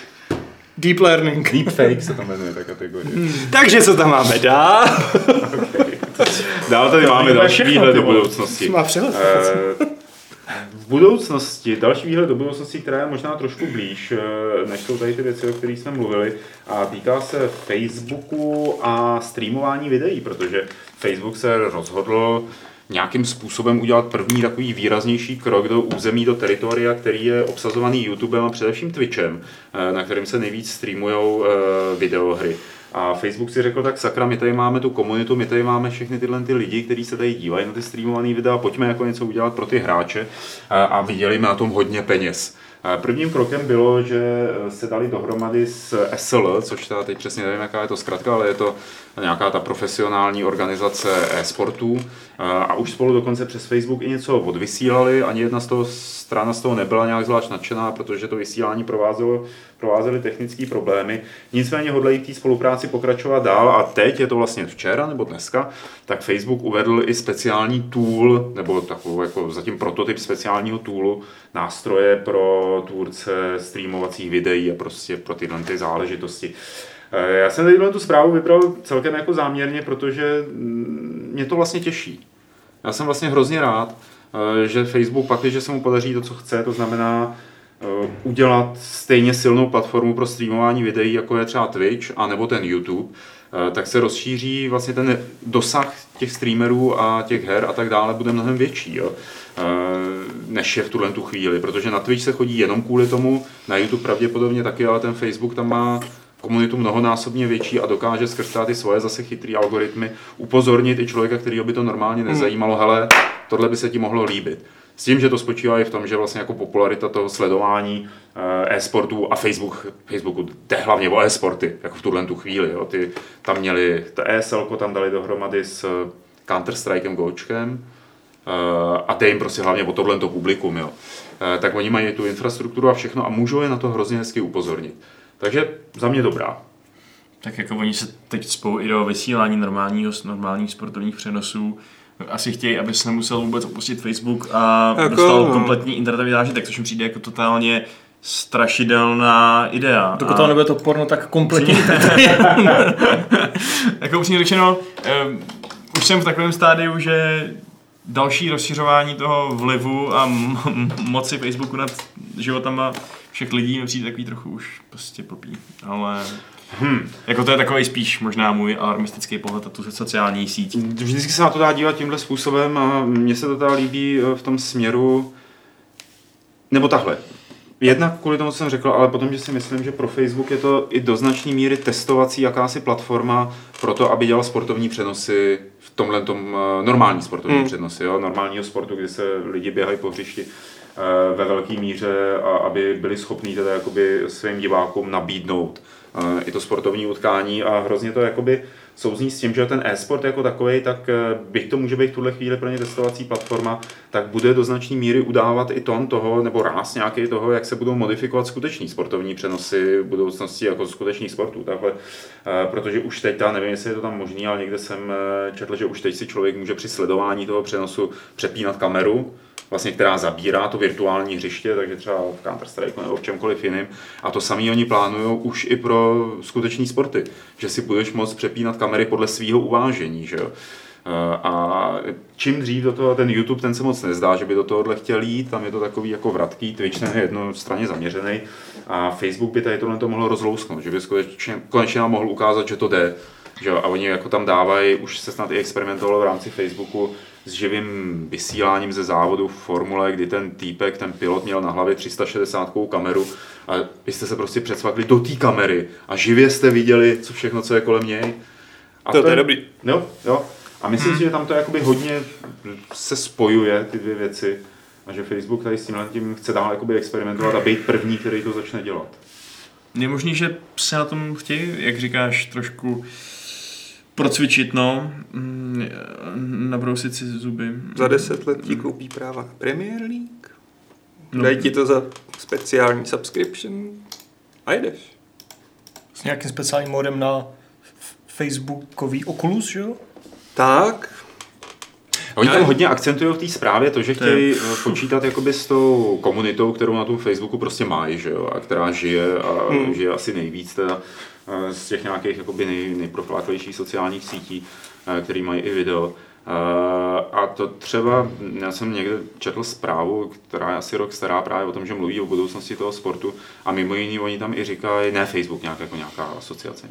Deep learning. Deep fake se to jmenuje ta kategorie. Takže co tam máme dál? Dál tady máme další výhled do budoucnosti. Má přehled. Eh, V budoucnosti, další výhled do budoucnosti, která je možná trošku blíž, eh, než jsou tady ty věci, o kterých jsme mluvili, a týká se Facebooku a streamování videí, protože Facebook se rozhodl nějakým způsobem udělat první takový výraznější krok do území, do teritoria, který je obsazovaný YouTubem a především Twitchem, eh, na kterým se nejvíc streamujou eh, videohry. A Facebook si řekl, tak sakra, my tady máme tu komunitu, my tady máme všechny tyhle ty lidi, kteří se tady dívají na ty streamované videa, pojďme jako něco udělat pro ty hráče a, vydělíme na tom hodně peněz. Prvním krokem bylo, že se dali dohromady s SL, což teda teď přesně nevím, jaká je to zkratka, ale je to nějaká ta profesionální organizace e-sportů a už spolu dokonce přes Facebook i něco odvysílali, ani jedna z toho strana z toho nebyla nějak zvlášť nadšená, protože to vysílání provázelo, provázely technické problémy. Nicméně hodlají té spolupráci pokračovat dál a teď, je to vlastně včera nebo dneska, tak Facebook uvedl i speciální tool, nebo takovou jako zatím prototyp speciálního toolu, nástroje pro tvůrce streamovacích videí a prostě pro tyhle ty záležitosti. Eh, já jsem tady tu zprávu vybral celkem jako záměrně, protože mm, mě to vlastně těší. Já jsem vlastně hrozně rád, eh, že Facebook pak, že se mu podaří to, co chce, to znamená eh, udělat stejně silnou platformu pro streamování videí, jako je třeba Twitch a nebo ten YouTube, tak se rozšíří vlastně ten dosah těch streamerů a těch her a tak dále bude mnohem větší, jo, než je v tuhle tu chvíli, protože na Twitch se chodí jenom kvůli tomu, na YouTube pravděpodobně taky, ale ten Facebook tam má komunitu mnohonásobně větší a dokáže skrz ty svoje zase chytrý algoritmy upozornit i člověka, který by to normálně hmm. nezajímalo, hele, tohle by se ti mohlo líbit. S tím, že to spočívá i v tom, že vlastně jako popularita toho sledování eh, e-sportů a Facebook, Facebooku jde hlavně o e-sporty, jako v tuhle tu chvíli. Jo. Ty tam měli, to ESL tam dali dohromady s Counter-Strikem Gočkem eh, a ty jim prostě hlavně o tohle to publikum. Jo. Eh, tak oni mají tu infrastrukturu a všechno a můžou je na to hrozně hezky upozornit. Takže za mě dobrá. Tak jako oni se teď spou i do vysílání normálního, normálních sportovních přenosů. Asi chtějí, aby se nemusel vůbec opustit Facebook a jako, dostal no. kompletní internetový zážitek, což mi přijde jako totálně strašidelná idea. Dokud to nebude to porno, tak kompletně Jako upřímně řečeno, um, už jsem v takovém stádiu, že další rozšiřování toho vlivu a m- moci Facebooku nad životama všech lidí mi přijde takový trochu už prostě popí, ale Hmm. Jako to je takový spíš možná můj alarmistický pohled na tu sociální síť. Vždycky se na to dá dívat tímhle způsobem a mně se to teda líbí eh, v tom směru, nebo takhle. Jednak kvůli tomu, co jsem řekl, ale potom, že si myslím, že pro Facebook je to i do značné míry testovací jakási platforma pro to, aby dělal sportovní přenosy v tomhle tom eh, normální sportovní hmm. přenosy, jo? normálního sportu, kdy se lidi běhají po hřišti Eh, ve velké míře, a aby byli schopní teda jakoby svým divákům nabídnout eh, i to sportovní utkání a hrozně to jakoby souzní s tím, že ten e-sport jako takový, tak eh, byť to může být v tuhle chvíli pro ně testovací platforma, tak bude do značné míry udávat i ton toho, nebo ráz nějaký toho, jak se budou modifikovat skuteční sportovní přenosy v budoucnosti jako skutečných sportů. Takhle, protože už teď, já nevím, jestli je to tam možný, ale někde jsem četl, že už teď si člověk může při sledování toho přenosu přepínat kameru, vlastně, která zabírá to virtuální hřiště, takže třeba v Counter-Strike nebo v čemkoliv jiném. A to samý oni plánují už i pro skuteční sporty, že si budeš moct přepínat kamery podle svého uvážení. Že jo? Eh, a čím dřív do toho, ten YouTube, ten se moc nezdá, že by do tohohle chtěl jít, tam je to takový jako vratký, Twitch je jednostranně zaměřený a Facebook by tady tohle to mohlo rozlousknout, že by skutečně, konečně nám mohl ukázat, že to jde. Že? A oni jako tam dávají, už se snad i experimentovalo v rámci Facebooku, s živým vysíláním ze závodu v formule, kdy ten týpek, ten pilot měl na hlavě 360 kameru a vy jste se prostě předsvakli do té kamery a živě jste viděli, co všechno, co je kolem něj. A to, to je dobrý. Jo, jo. A myslím hmm. si, že tam to jakoby hodně se spojuje, ty dvě věci. A že Facebook tady s tímhle tím chce dál jakoby experimentovat a být první, který to začne dělat. Je možný, že se na tom chtějí, jak říkáš, trošku procvičit, no. Mm, nabrousit si zuby. Za deset let ti koupí práva na Premier League. No. Dají ti to za speciální subscription a jedeš. S nějakým speciálním modem na Facebookový Oculus, že jo? Tak, Oni tam hodně akcentují v té zprávě to, že chtějí eh, počítat jakoby s tou komunitou, kterou na tom Facebooku prostě mají, že jo, a která žije a hmm. žije asi nejvíc teda Eh, z těch nějakých jakoby nej, nejprofláklejších sociálních sítí, eh, který mají i video. A to třeba, já jsem někde četl zprávu, která je asi rok stará právě o tom, že mluví o budoucnosti toho sportu a mimo jiný oni tam i říkají, ne Facebook, nějak, jako nějaká asociace.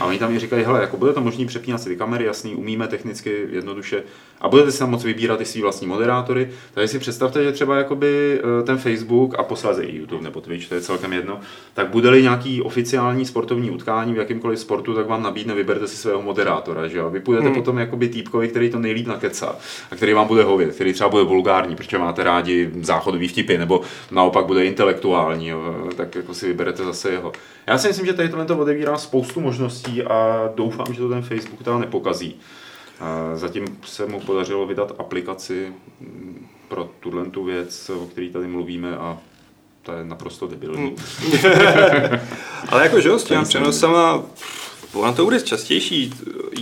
A oni tam i říkají, hele, jako bude to možný přepínat si ty kamery, jasný, umíme technicky jednoduše a budete si tam moc vybírat i svý vlastní moderátory. Takže si představte, že třeba jakoby ten Facebook a posléze i YouTube nebo Twitch, to je celkem jedno, tak bude-li nějaký oficiální sportovní utkání v jakýmkoliv sportu, tak vám nabídne, vyberte si svého moderátora, že jo. Vy půjdete hmm. potom jakoby týpkovi, který který to nejlíp nakecá a který vám bude hovět, který třeba bude vulgární, protože máte rádi záchodový vtipy, nebo naopak bude intelektuální, jo, tak jako si vyberete zase jeho. Já si myslím, že tady tohle to otevírá spoustu možností a doufám, že to ten Facebook teda nepokazí. Zatím se mu podařilo vydat aplikaci mm, pro tuhle tu věc, o které tady mluvíme a to je naprosto debilní. Ale jako, že s těma přenosama, ono to bude častější.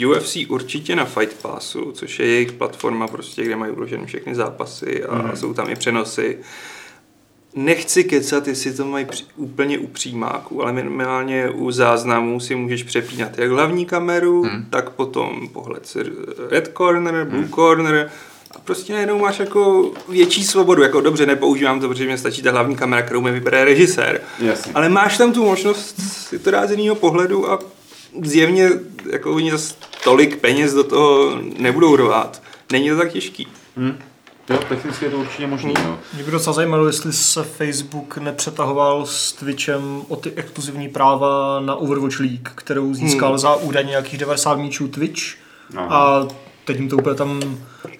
UFC určitě na Fight Passu, což je jejich platforma, prostě, kde mají uložené všechny zápasy a mm. jsou tam i přenosy. Nechci kecat, jestli to mají při, úplně u přímáku, ale minimálně u záznamů si můžeš přepínat jak hlavní kameru, hmm. tak potom pohled red corner, blue hmm. corner, a prostě najednou máš jako větší svobodu, jako dobře, nepoužívám to, protože mi stačí ta hlavní kamera, kterou mi vybere režisér. Jasně. Ale máš tam tu možnost si to dát z jiného pohledu a zjevně jako oni zase tolik peněz do toho nebudou rvát. Není to tak těžký. Hmm. Jo, technicky je to určitě možný. No. Mě by docela zajímalo, jestli se Facebook nepřetahoval s Twitchem o ty exkluzivní práva na Overwatch League, kterou získal hmm. za údajně nějakých 90 míčů Twitch. Aha. A teď jim to úplně tam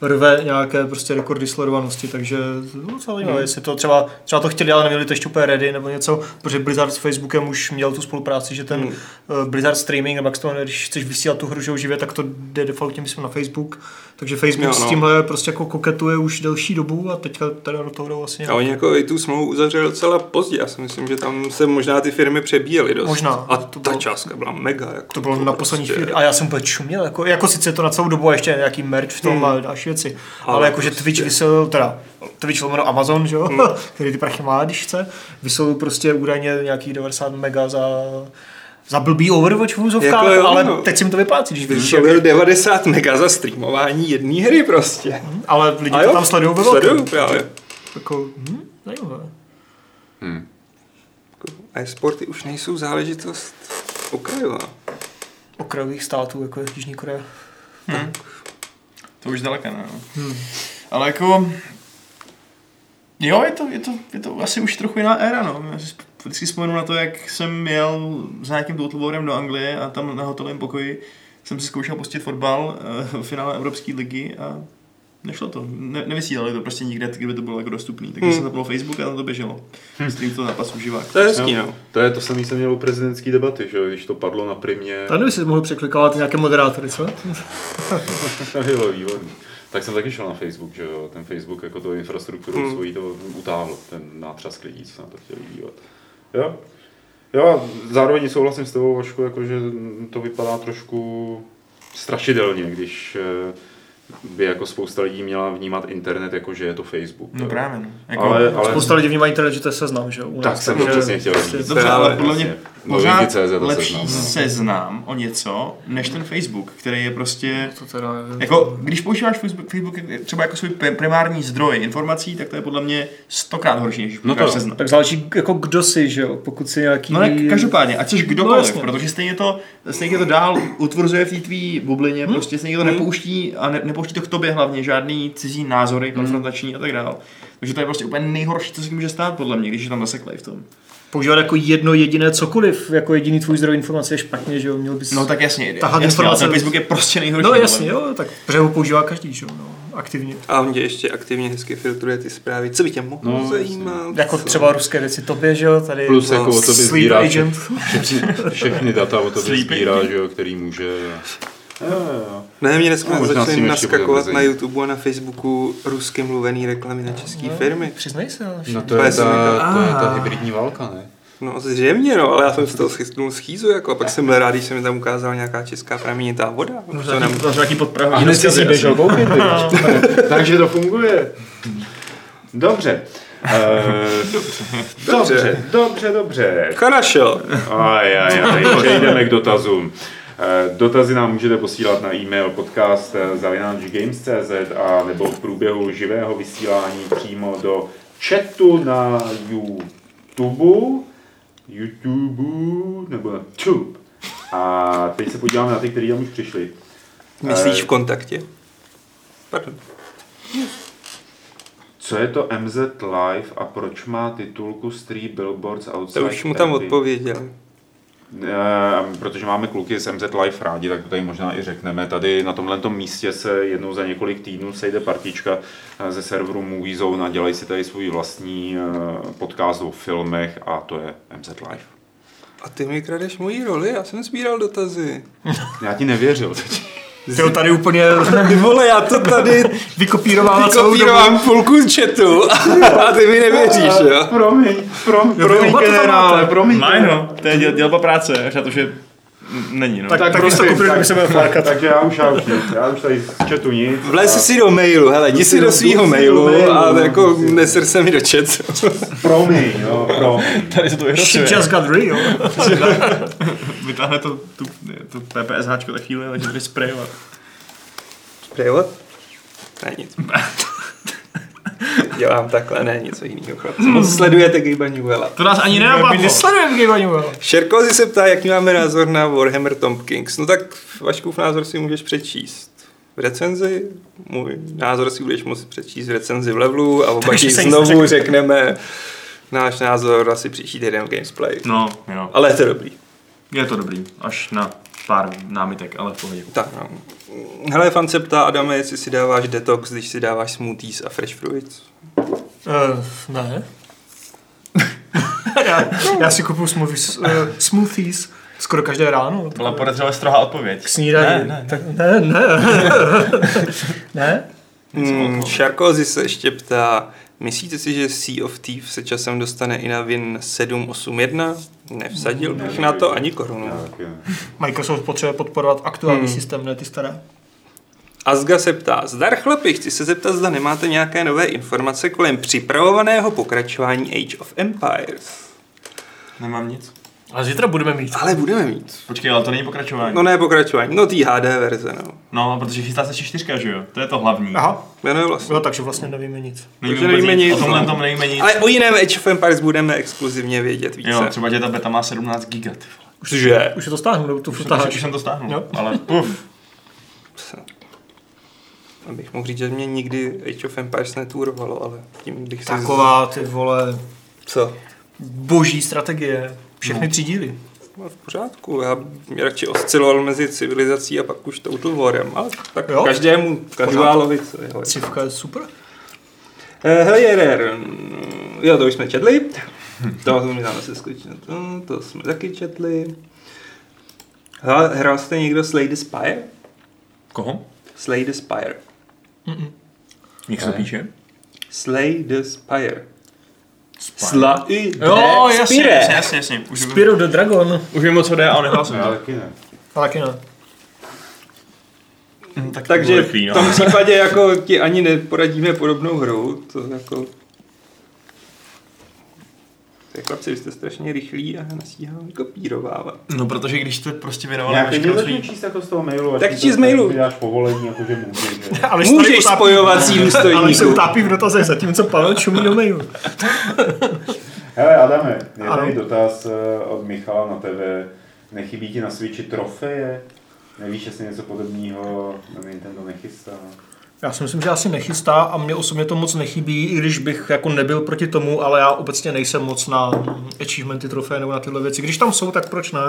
rve nějaké prostě rekordy sledovanosti, takže no, hmm. jestli to třeba, třeba to chtěli, ale neměli to ještě úplně ready nebo něco, protože Blizzard s Facebookem už měl tu spolupráci, že ten hmm. uh, Blizzard streaming, nebo jak to, když chceš vysílat tu hru že živě, tak to jde defaultně myslím na Facebook, takže Facebook jo, no. s tímhle prostě jako koketuje už delší dobu a teďka teda do toho jdou vlastně A oni jako i tu smlouvu uzavřeli docela pozdě, já si myslím, že tam se možná ty firmy přebíjely dost. Možná. A to ta bylo, částka byla mega. Jako to bylo na poslední prostě... chvíli a já jsem úplně čuměl, jako, jako sice to na celou dobu a ještě nějaký merch v tom hmm. a další věci, ale, ale jakože Twitch vysil, teda Twitch lomeno Amazon, že jo, hmm. který ty prachy má, když chce, vysil prostě údajně nějakých 90 mega za za blbý Overwatch v úzovkách, jako ale no. teď si mi to vyplácí, když víš. To 90 mega za streamování jedné hry prostě. Hmm, ale lidi to tam sledují ve velkém. právě. Jako, hm, zajímavé. Hmm. E-sporty už nejsou záležitost okrajová. Okrajových států, jako je Jižní Korea. Hmm. To už daleka, ne? Hmm. Ale jako... Jo, je to, je, to, je to asi už trochu jiná éra, no. Já si vždycky vzpomenu na to, jak jsem jel s nějakým toutloborem do Anglie a tam na hotelovém pokoji jsem si zkoušel pustit fotbal v finále Evropské ligy a nešlo to. Ne, nevysílali to prostě nikde, kdyby to bylo jako dostupný. Takže hmm. jsem zapnul Facebook a tam to běželo. Hmm. Stream to na pasu živák. To je hezký, no. To je to samé, jsem měl u prezidentské debaty, že když to padlo na primě. Tady by si mohl překlikovat nějaké moderátory, co? jo, výborný. Tak jsem taky šel na Facebook, že jo, ten Facebook jako to infrastrukturu hmm. svojí to utáhl, ten nátřask lidí, co se na to chtěli dívat. Jo, jo, zároveň souhlasím s tebou, Vašku, jako, že to vypadá trošku strašidelně, když eh, by jako spousta lidí měla vnímat internet jako, že je to Facebook. No právě, no. Jako, ale, ale... Spousta lidí vnímá internet, že to je seznam, že U tak jsem to přesně chtěl říct. Dobře, ale podle mě pořád lepší seznam, no. seznam o něco, než ten Facebook, který je prostě... To teda je... Jako, když používáš Facebook, Facebook třeba jako svůj primární zdroj informací, tak to je podle mě stokrát horší, než no to, seznam. Tak záleží jako kdo si, že jo, pokud si nějaký... No tak každopádně, ať jsi kdokoliv, no, protože stejně to, stejně to dál utvrzuje v té tvý bublině, hmm? prostě stejně to hmm? nepouští a ne, nepouští to k tobě hlavně, žádný cizí názory, hmm. konfrontační a tak dále. Takže to je prostě úplně nejhorší, co se může stát podle mě, když je tam zaseklej v tom používat jako jedno jediné cokoliv, jako jediný tvůj zdroj informace je špatně, že jo, měl bys No tak jasně, tahat jasně, informace. Facebook je prostě nejhorší. No jasně, jo, tak protože ho používá každý, že jo, no, aktivně. A on tě ještě aktivně hezky filtruje ty zprávy, co by tě mohlo no, zajímat. Jako co? třeba ruské věci tobě, že jo, tady Plus no, jako o tobě sbírá agent. Všechny, všechny data o tobě sbírá, že jo, který může Jo, jo. Ne, mě dneska no, začali naskakovat na YouTube a na Facebooku rusky mluvený reklamy na české no, firmy. Přiznej se. No, to, je ta, to je ta hybridní válka, ne? No zřejmě, no, ale já jsem z toho schystnul schýzu, jako, a pak jsem byl rád, když se mi tam ukázala nějaká česká pramenitá voda. Možná nám... nějaký podprahový. A si běžel koupit, takže to funguje. Dobře. Eh, dobře. Dobře, dobře, dobře. Karašo. Aj, aj, aj, přejdeme k dotazům. Eh, dotazy nám můžete posílat na e-mail podcast eh, zavináčgames.cz a nebo v průběhu živého vysílání přímo do chatu na YouTube, YouTube nebo na Tube. A teď se podíváme na ty, kteří tam už přišli. Myslíš v kontaktě? Pardon. Co je to MZ Live a proč má titulku Street Billboards Outside To už mu tam odpověděl. Eh, protože máme kluky z MZ Life rádi, tak to tady možná i řekneme. Tady na tomhle místě se jednou za několik týdnů sejde partička eh, ze serveru Movie Zone a dělají si tady svůj vlastní eh, podcast o filmech a to je MZ Life. A ty mi kradeš moji roli, já jsem sbíral dotazy. Já ti nevěřil teď. Ty ho tady úplně Ty vole, já to tady vykopírovala celou dobu. vykopírovám půlku z chatu a ty mi nevěříš, jo? Promiň, promiň tam generále, promiň. Máj no, to je děl, dělba práce, až na to, že není no. Tak, tak, tak když to prosím, kopíruje, tak- se bude flákat. Takže já už, já už já už tady z chatu nic. Vlez a- si do mailu, hele, jdi si do do mailu mailu, a jdu jako neser se mi do chatu. Promiň, jo, promiň. Tady se to vyhrocuje. She just got real. Vytáhne to, tu, tu PPSH tak chvíli, takže tady sprayovat. Sprayovat? Ne, nic. Dělám takhle, ne, něco jiného. chlapci. Moc sledujete Gabe Newella. To nás ani My nenapadlo. nesledujeme Gabe Newell. Šerkozy se ptá, jaký máme názor na Warhammer Tom Kings. No tak Vaškův názor si můžeš přečíst v recenzi, můj názor si budeš moci přečíst v recenzi v levelu a oba ti znovu řekneme náš názor asi příští týden v Gamesplay. No, jo. Ale je to dobrý. Je to dobrý, až na pár námitek, ale v pohodě. Tak no. Hele, fan se ptá, Adame, jestli si dáváš detox, když si dáváš smoothies a fresh fruits. Uh, ne. já, já si kupuju smoothies, uh, smoothies skoro každé ráno. Byla podezřele strohá odpověď. K snídaní. Ne, ne, Tak, ne, ne. ne? Hmm, Šarkozy se ještě ptá, myslíte si, že Sea of Thieves se časem dostane i na Win 781? Nevsadil bych na to ani korunu. Microsoft potřebuje podporovat aktuální Hmm. systém, ne ty staré. Azga se ptá, zdar chlapi, chci se zeptat, zda nemáte nějaké nové informace kolem připravovaného pokračování Age of Empires. Nemám nic. Ale zítra budeme mít. Ale budeme mít. Počkej, ale to není pokračování. No ne pokračování, no tý HD verze, no. No, protože chystá se čtyřka, že jo? To je to hlavní. Aha, Jmenuje vlastně. jo, takže vlastně nevíme nic. Nevíme nevíme nic, O tomhle no. tom nevíme nic. Ale o jiném Age of Empires budeme exkluzivně vědět více. Jo, třeba, že ta beta má 17 giga. ty vole. Že? Už je to stáhnu, nebo tu Už, už, futáš. už jsem to stáhnul, Jo. ale puf. Abych mohl říct, že mě nikdy Age of Empires netourovalo, ale tím bych se... Taková, ty vole, Co? boží strategie. Všechny tři díly. No, v pořádku, já bych radši osciloval mezi civilizací a pak už Total Warem, ale tak Jo. každému, hele. Civka je super. Eh, Hele, Jerer, jo, to už jsme četli. To mi dáme se skočit na to, to jsme taky četli. Hrál jste někdo Slay the Spire? Koho? Slay the Spire. Jak se to píše? Slay the Spire. Slay the Jo, jasně, Spire. jasně, jasně, jasně. Už Spiro the Dragon. už vím, o co jde, ale Já to. taky ne. A taky ne. Hm, Tak Takže rychlý, v no. tom případě jako ti ani neporadíme podobnou hru, to jako... Tak chlapci, vy jste strašně rychlí a nastíhám kopírovávat. No, protože když jste prostě věnovali Já veškerou svý... číst jako z toho mailu. Tak ti číst z mailu. dáš povolení, jakože můžeš. že? Ale Můžeš utápí- spojovací Ale se důstojníku. utápí v dotazech, zatímco Pavel čumí do mailu. Hele Adame, je tady dotaz eh, od Michala na tebe. Nechybí ti na Switchi trofeje? Nevíš, jestli něco podobného na Nintendo nechystá? Já si myslím, že asi nechystá a mě osobně to moc nechybí, i když bych jako nebyl proti tomu, ale já obecně nejsem moc na mm, achievementy, trofeje nebo na tyhle věci. Když tam jsou, tak proč ne,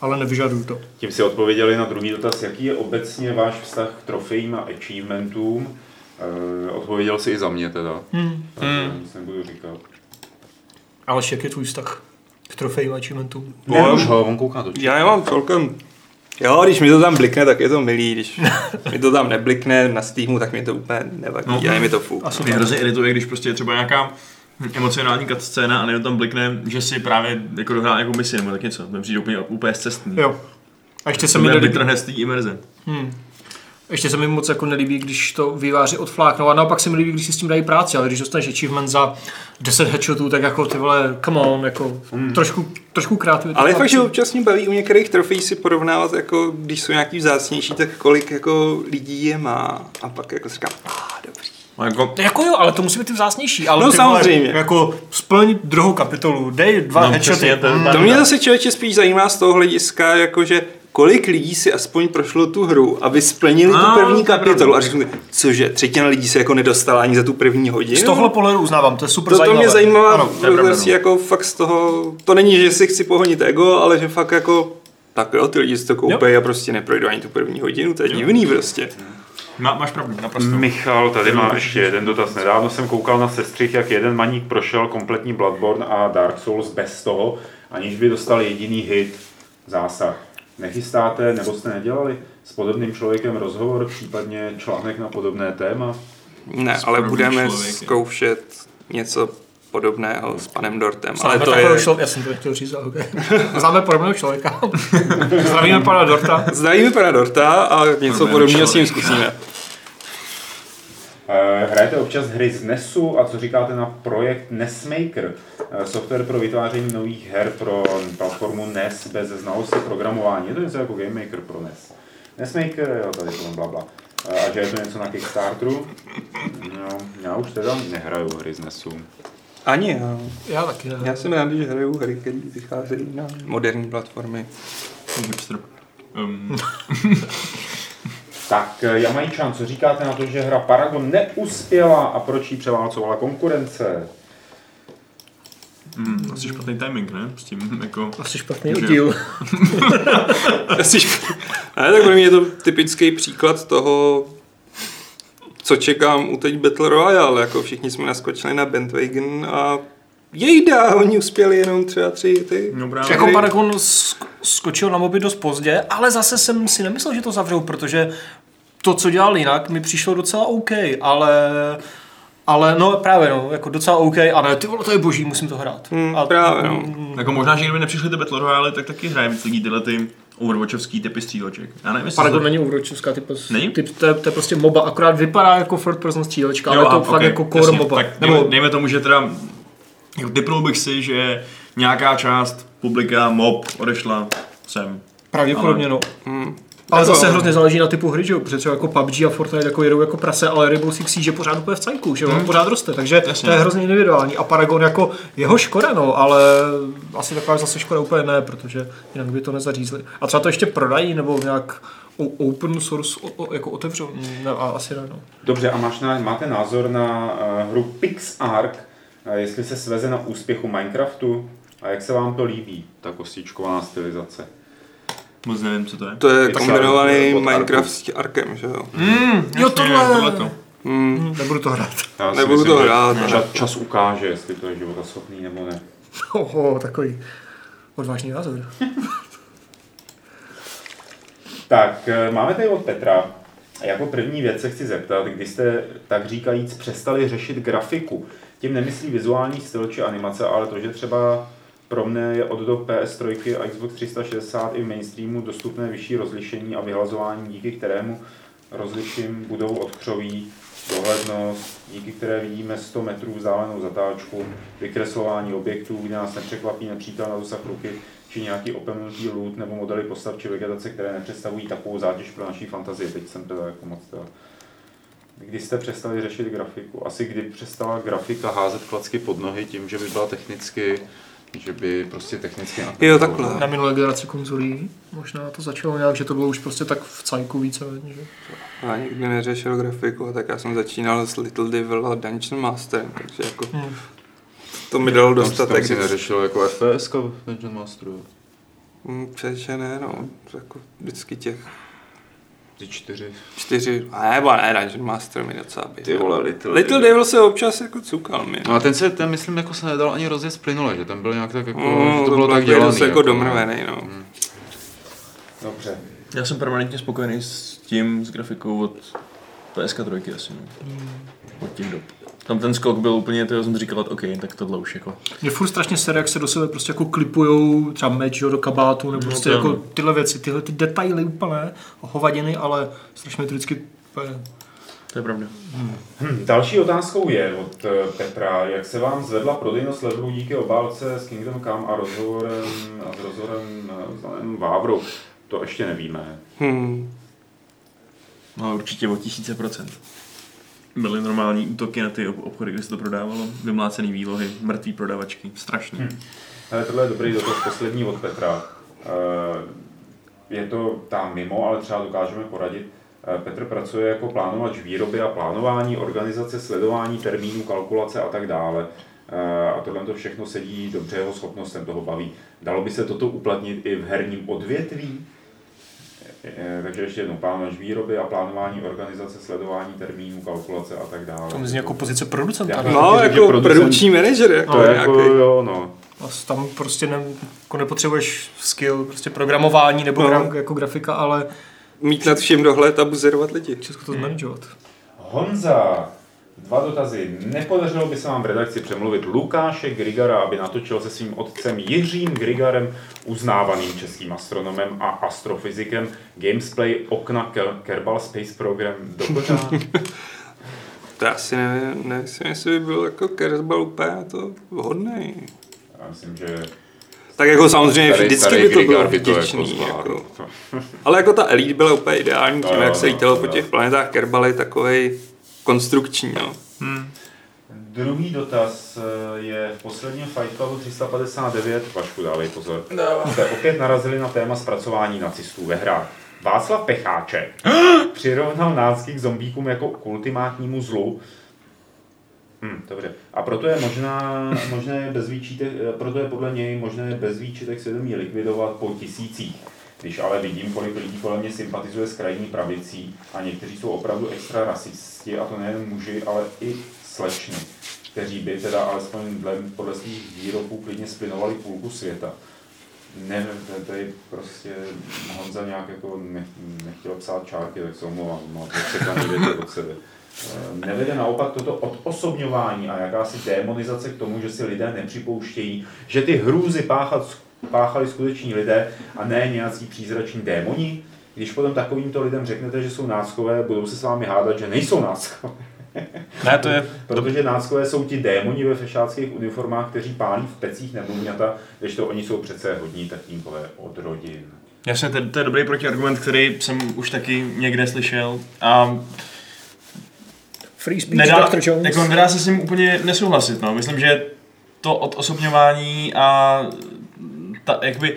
ale nevyžaduju to. Tím si odpověděli na druhý dotaz, jaký je obecně váš vztah k trofejím a achievementům. Eh, odpověděl si i za mě teda, Hmm. takže nic nebudu říkat. Ale jak je tvůj vztah k trofejím a achievementům? Ne, už ho, on kouká do Já nemám celkem... Jo, když mi to tam blikne, tak je to milý, když mi to tam neblikne na Steamu, tak mi to úplně nevadí, No. a je mi to fuk. Asi Mě hrozně irituje, když prostě je třeba nějaká emocionální scéna a nebo tam blikne, že si právě jako dohrál nějakou misi nebo tak něco. To mi přijde úplně, úplně zcestný. Jo. A ještě se mi nelíbí, vytrhne z té imerze. hmm. Ještě se mi moc jako nelíbí, když to výváři odfláknou a naopak se mi líbí, když si s tím dají práci, ale když dostaneš achievement za 10 headshotů, tak jako ty vole, come on, jako trošku, trošku kreativity. Ale je fakt, že občas mě baví u některých trofejí si porovnávat, jako když jsou nějaký vzácnější, tak kolik jako lidí je má. A pak jako si říkám, ah, dobrý. A jako, Jako jo, ale to musí být ty vzácnější. Ale No ty vole, samozřejmě. Jako splň druhou kapitolu, dej dva No, headshoty. to- Mm, To mě zase člověče spíš zajímá z toho hlediska, jakože kolik lidí si aspoň prošlo tu hru, aby splnili No, tu první to kapitolu pravda. a řekli, cože, třetina lidí se jako nedostala ani za tu první hodinu? Z tohle pohledu uznávám, to je super to, to zajímavé. mě zajímá, Ano, to prostě no. jako fakt z toho, to není, že si chci pohonit ego, ale že fakt jako, tak jo, ty lidi si to koupí a prostě neprojdou ani tu první hodinu, to je divný prostě. Má, máš pravdu, naprosto. Michal tady má ještě jeden dotaz. Nedávno jsem koukal na sestřih, jak jeden maník prošel kompletní Bloodborne a Dark Souls bez toho, aniž by dostal jediný hit, zásah. Nechystáte nebo jste nedělali s podobným člověkem rozhovor, případně článek na podobné téma? Ne, S ale budeme člověkem. zkoušet něco podobného s panem Dortem, Známe ale to je... Člověka, já jsem to nechtěl říct, ale okay. Známe podobného člověka. Zdravíme pana Dorta. Zdravíme pana Dorta a něco podobného s ním člověk. zkusíme. Eh, Hrajete občas hry z NESu a co říkáte na projekt NESmaker, eh, software pro vytváření nových her pro platformu NES bez znalosti programování. Je to něco jako Game Maker pro NES. NESmaker, jo, tady to bla bla. Eh, A že je to něco na Kickstarteru? No, já už teda nehraju hry z NESu. Ani já. Já taky ne. Já jsem rád, že hraju hry, které vycházejí na moderní platformy. Um, Tak, eh, Jamajčan, co říkáte na to, že hra Paragon neuspěla a proč jí převálcovala konkurence? mm, asi špatný timing, ne? S tím jako... Asi špatný oddíl. Asi šp- ne, tak pro mě je to typický příklad toho, co čekám u teď Battle Royale. Jako všichni jsme naskočili na Bandwagon a jejda, oni uspěli jenom třeba tři ty. No právě. Jako Paragon sk- skočil na moby dost pozdě, ale zase jsem si nemyslel, že to zavřou, protože to, co dělal jinak, mi přišlo docela OK, ale ale no právě no, jako docela OK, a ne, ty vole, to je boží, musím to hrát. Hmm, a, právě, no. Jako možná, že kdyby nepřišly ty Battle Royale, tak taky hraje víc lidí tyhle ty Overwatchovský typy stříleček. Já nevím, jestli Paragon to- není Overwatchovská typ, Není? typ to, je, to je prostě MOBA, akorát vypadá jako third person střílečka, ale Jo, je to a, fakt ok, jako core jasně, MOBA. Tak Nebo dejme, dejme tomu, že teda jako typnul bych si, že nějaká část publika mob odešla sem. pravděpodobně no. Hmm. Ale Jako- zase hrozně záleží na typu hry, že jo? Protože třeba jako PUBG a Fortnite jako jedou jako prase, ale Rainbow Six Siege je pořád úplně v cajku, že jo? Hmm. Pořád roste, takže Jasně. to je hrozně individuální. A Paragon jako jeho škoda, no, ale asi taková zase škoda úplně ne, protože jinak by to nezařízli. A třeba to ještě prodají, nebo nějak open source o, o, jako otevřou, ne, asi ne, no. Dobře, a máš na, máte názor na uh, hru PixArk, uh, jestli se sveze na úspěchu Minecraftu a jak se vám to líbí, ta kostičková stylizace? Moc nevím, co to je. To je Pixar kombinovaný Minecraft s Arkem, že jo? Jo, Jasně, tohle. tohleto. Hmm. Hm, Nebudu to hrát. Já Nebudu to že hrát, Čas, ne. čas ukáže, jestli to je životaschopný nebo ne. Oho, takový odvážný názor. Tak, eh, máme tady od Petra. A Jako první věc se chci zeptat, kdy jste tak říkajíc přestali řešit grafiku. Tím nemyslí vizuální styl či animace, ale to, že třeba pro mne je od do PS3 a Xbox 360 i v mainstreamu dostupné vyšší rozlišení a vyhlazování, díky kterému rozliším budou od křoví, dohlednost, díky které vidíme 100 metrů vzdálenou zatáčku, vykreslování objektů, kde nás nepřekvapí nepřítel na dosah ruky, či nějaký opemnutý loot nebo modely postav či vegetace, které nepředstavují takovou zátěž pro naší fantazii. Teď jsem teda jako moc teda. Kdy jste přestali řešit grafiku? Asi kdy přestala grafika házet klacky pod nohy tím, že by byla technicky, že by prostě technicky... Jo, takhle. Na minulé generaci konzolí možná to začalo nějak, že to bylo už prostě tak v cajku více, že? Já nikdy neřešil grafiku, tak já jsem začínal s Little Devil a Dungeon Master, takže jako Hmm. to mi dalo dostatek. tam si neřešil jako FPS v Dungeon Masteru. Hmm, Přeče ne, no, jako vždycky těch Ty čtyři. čtyři, a nebo ne, Dungeon Master mi docela by. Ty vole, Little, Little Devil se občas jako cukal mi. No a ten se, ten myslím, jako se nedal ani rozjet plynule, že ten byl nějak tak jako, No, že to bylo tak dělaný. dost jako domrvený, no. Hmm. Dobře. Já jsem permanentně spokojený s tím, s grafikou od PSK3 asi, no. Od těch dob. Tam ten skok byl úplně, to jsem říkal, OK, tak tohle už jako. Mě furt strašně sere, jak se do sebe prostě jako klipujou třeba meč do kabátu, nebo No prostě to jako tyhle věci, tyhle ty detaily úplně hovadiny, ale strašně to vždycky úplně- To je pravda. Hm, další otázkou je od eh, Petra, jak se vám zvedla prodejnost levelů díky obálce s Kingdom Come a rozhovorem, a s rozhovorem eh, s Danem Vávrou? To ještě nevíme. Hmm. No určitě o tisíce procent. Byly normální útoky na ty ob- obchody, kde se to prodávalo, vymlácený výlohy, mrtvý prodavačky, strašný. Ale tohle je dobrý dotaz, poslední od Petra. Eh, je to tam mimo, ale třeba dokážeme poradit. Eh, Petr pracuje jako plánovač výroby a plánování, organizace, sledování termínů, kalkulace a tak dále. Eh, A tohle to všechno sedí dobře jeho schopnostem, toho baví. Dalo by se toto uplatnit i v herním odvětví? Eh, Takže ještě jednou, plánovač výroby a plánování organizace, sledování termínů, kalkulace a tak dále. To zní jako pozice producenta. Já-? No, Řekl, že jako producent- produkční manažer, jako To je nějaký. jako, jo, no. A tam prostě ne, jako nepotřebuješ skill, prostě programování nebo No. gra, jako grafika, ale Mít nad vším dohled a buzerovat lidi. všechno to zmanagovat. Honza, dva dotazy. Nepodařilo by se vám v redakci přemluvit Lukáše Grigara, aby natočil se svým otcem Jiřím Grigarem, uznávaným českým astronomem a astrofyzikem, gamesplay okna Ker- Kerbal Space Program do? To já si nevím, nevím, jestli by byl jako Kersbal úplně to vhodný. Já myslím, že Tak jako samozřejmě starý- vždycky starý by to bylo to vděčný. zvládl. Jako. Ale jako ta Elite byla úplně ideální tím, No, jak se lítalo no, po těch planetách Kerbal je takovej konstrukční, no. Druhý dotaz eh, je v posledním Fight Clubu 359, Vašku dávej pozor, jste opět narazili na téma zpracování nacistů ve hrách. Václav Pecháček přirovnal nácky k zombíkům jako k ultimátnímu zlu. Hm, dobře. A proto je možná, možné bez výčitek, eh, proto je podle něj možné bez výčitek svědomí likvidovat po tisících. Když ale vidím, kolik lidí kolem mě sympatizuje s krajní pravicí a někteří jsou opravdu extra rasisti, a to nejen muži, ale i slečny, kteří by teda alespoň dle, podle svých výroků klidně splinovali půlku světa. Ne, tady prostě Honza nějak jako ne, nechtěl psát čárky, tak se omlouvám, má překlaný věci od sebe. Eh, Nevede naopak toto odosobňování a jakási demonizace k tomu, že si lidé nepřipouštějí, že ty hrůzy páchat, páchali skuteční lidé a ne nějací přízrační démoni? Když potom takovýmto lidem řeknete, že jsou náckové, budou se s vámi hádat, že nejsou náckové. Ne, to je... Protože náckové jsou ti démoni ve fešáckých uniformách, kteří pálí v pecích nebluňata, když to oni jsou přece hodní tatínkové od rodin. Jasně, to, je- to je dobrý protiargument, který jsem už taky někde slyšel. A Free speech, nedá, Dr. Jones. jako nedá se s tím úplně nesouhlasit. No. Myslím, že to odosobňování a ta, jakoby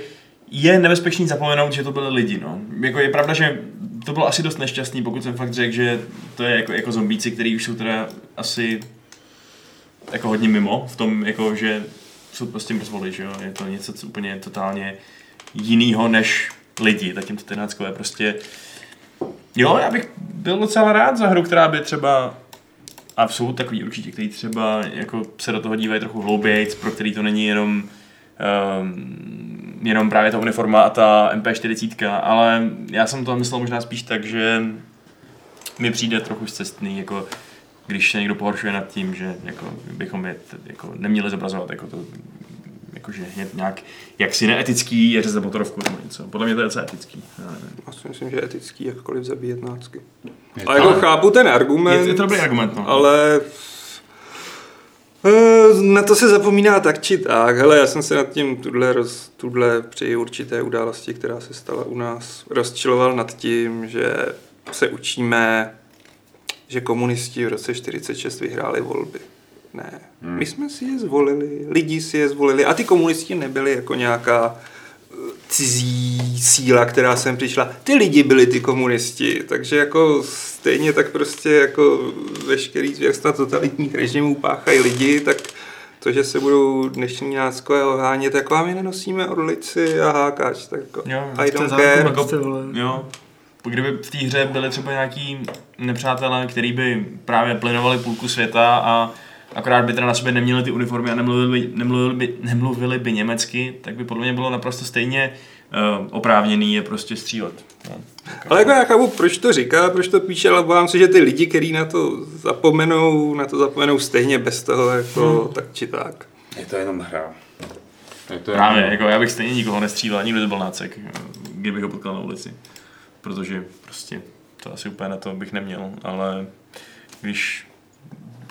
je nebezpečný zapomenout, že to byly lidi. No. Jako je pravda, že to bylo asi dost nešťastný, pokud jsem fakt řekl, že to je jako, jako zombíci, který už jsou teda asi jako hodně mimo v tom, jako, že jsou prostě mrtvoli, že jo? Je to něco co úplně totálně jinýho než lidi, zatímco ty náckové prostě Jo, já bych byl docela rád za hru, která by třeba a jsou takový určitě, kteří třeba jako se do toho dívají trochu hlouběji, pro který to není jenom jenom právě ta uniforma a ta MP40, ale já jsem to myslel možná spíš tak, že mi přijde trochu cestný, jako když se někdo pohoršuje nad tím, že jako bychom je t- jako neměli zobrazovat jako to jakože je nějak jaksi neetický je řezat motorovku nebo něco. Podle mě to je docela etický. Já nevím. Si myslím, že je etický jakkoliv zabíjet nácky. Ale jako chápu ten argument, Je, je to dobrý argument, no. ale na to se zapomíná tak či tak. Hele, já jsem se nad tím tuhle, roz, tuhle při určité události, která se stala u nás, rozčiloval nad tím, že se učíme, že komunisti v roce 46 vyhráli volby. Ne, Hmm. my jsme si je zvolili, lidi si je zvolili a ty komunisti nebyli jako nějaká eh, cizí síla, která sem přišla. Ty lidi byli ty komunisti, takže jako stejně tak prostě jako veškerý zvěrstva totalitních režimů páchají lidi, tak to, že se budou dnešní náckové ohánět, jako a my nenosíme orlici a hákač, tak jako Jo, I To je don't care. jako. Jo. Kdyby v té hře byly třeba nějaký nepřátelé, který by právě plynovali půlku světa a akorát by teda na sobě neměli ty uniformy a nemluvili by, nemluvili by, nemluvili by německy, tak by podle mě bylo naprosto stejně uh, oprávněný je prostě střílet. No. Ale jako já chápu, proč to říká, proč to píše, ale bávám se, že ty lidi, kteří na to zapomenou, na to zapomenou stejně bez toho, jako Hmm. tak či tak. Je to jenom hra. Je to Právě, jenom... jako já bych stejně nikoho nestřílel, nikdo to byl nácek, kdybych ho potkal na ulici. Protože prostě to asi úplně na to bych neměl, ale když,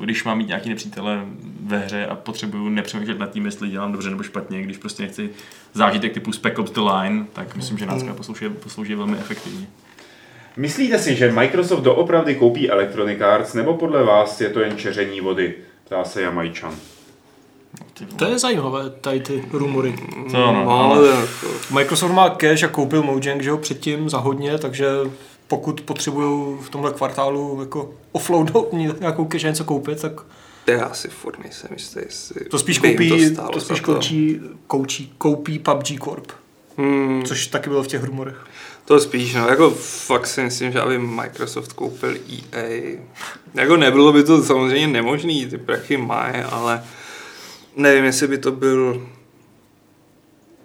když mám mít nějaký nepřítele ve hře a potřebuju nepřemýšlet nad tím, jestli dělám dobře nebo špatně, když prostě nechci zážitek typu Spec Ops The Line, tak myslím, že nácka poslouží, poslouží velmi efektivně. Myslíte si, že Microsoft doopravdy koupí Electronic Arts, nebo podle vás je to jen čeření vody? Ptá se Jamajčan. To je zajímavé, tady ty rumory. To ano, No, ale- Microsoft má cash a koupil Mojang, že ho předtím za hodně, takže pokud potřebují v tomhle kvartálu jako offloadnout nějakou cash něco koupit, tak to já si furt nejsem jistý, jestli to spíš koupí, stálo to spíš koučí, koučí, koupí PUBG Corp, Hmm, což taky bylo v těch rumorech. to spíš, no, jako fakt si myslím, že aby Microsoft koupil EA, jako nebylo by to samozřejmě nemožný, ty prachy mají, ale nevím, jestli by to byl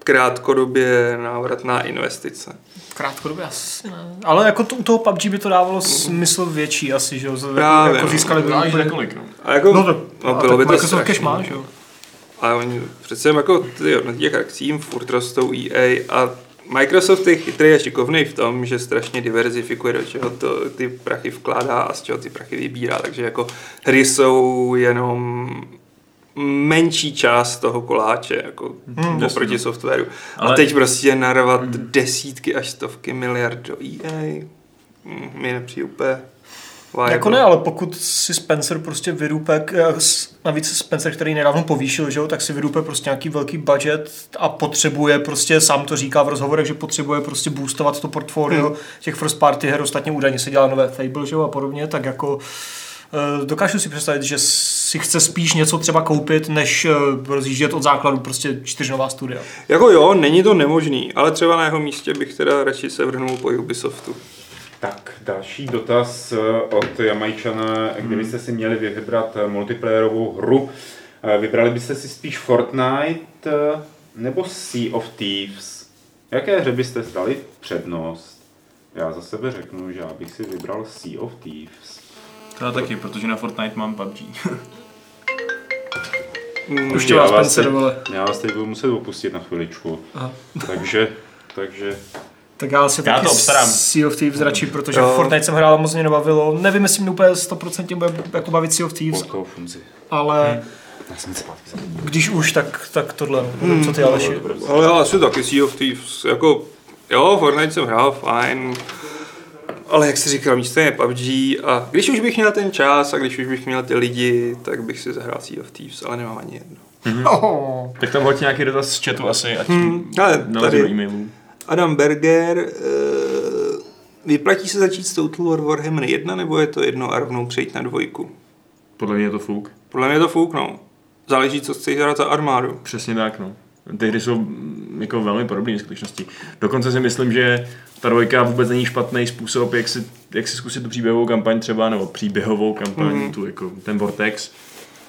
krátkodobě návratná investice. Krátkodobě asi ne. Ale jako to, u toho PUBG by to dávalo smysl větší asi, že jo? Jako, Právě, jako no. získali by Záleží úplně... na kolik, no. A jako, No, to, no, a bylo tak by to Microsoft cash má, že jo? Ale oni přece jako ty hodnoty těch akcí jim furt rostou EA a Microsoft je chytrý a šikovný v tom, že strašně diverzifikuje, do čeho to ty prachy vkládá a z čeho ty prachy vybírá. Takže jako hry jsou jenom menší část toho koláče, jako hmm, oproti softwaru. Ale... A Ale- teď prostě narvat hmm. desítky až stovky miliard do EA, hm, mi nepřijde úplně viable. Jako ne, ale pokud si Spencer prostě vyrupe, s- navíc Spencer, který nedávno povýšil, že jo, tak si vyrupe prostě nějaký velký budget a potřebuje prostě, sám to říká v rozhovorech, že potřebuje prostě boostovat to portfolio hmm. těch first party her, ostatně údajně se dělá nové Fable, že jo, a podobně, tak jako eh, dokážu si představit, že si chce spíš něco třeba koupit, než eh, rozjíždět od základu prostě čtyři nová studia. Jako jo, není to nemožný, ale třeba na jeho místě bych teda radši se vrhnul po Ubisoftu. Tak, další dotaz eh, od Jamajčana. Kdybyste si měli vybrat eh, multiplayerovou hru, eh, vybrali byste si spíš Fortnite eh, nebo Sea of Thieves? Jaké hře byste dali přednost? Já za sebe řeknu, že já bych si vybral Sea of Thieves. To já taky, protože na Fortnite mám PUBG. Už tě vás vás Spencer, teď- vole. Já vás teď budu muset opustit na chviličku. Aha. Takže, takže Tak já si Já taky to obstarám. Sea of Thieves radši, protože Jo. Fortnite jsem hrál a moc mě nebavilo. Nevím, jestli mě úplně 100% bude jako bavit Sea of Thieves, ale Já jsem se zpátky když už, tak, tak tohle. Hmm. Co ty Aleši? Ale já asi taky Sea of Thieves, jako jo, Fortnite jsem hrál, fajn, ale jak jsi říkal, místo je PUBG a když už bych měl ten čas a když už bych měl ty lidi, tak bych si zahrál Sea of Thieves, ale nemám ani jedno. Oh. Tak tam hoď nějaký dotaz z chatu asi, ať Hmm, ale tady e-mailů. Adam Berger, uh, vyplatí se začít s Total War Warhammer 1 nebo je to jedno a rovnou přejít na dvojku? Podle mě je to fuk. Podle mě je to fuk, no. Záleží, co chceš hrát za armádu. Přesně tak, no. Ty hry jsou mm, jako velmi podobné v skutečnosti. Dokonce si myslím, že ta dvojka vůbec není špatný způsob, jak si, jak si zkusit tu příběhovou kampaň třeba, nebo příběhovou kampaň, Mhm. tu jako ten Vortex.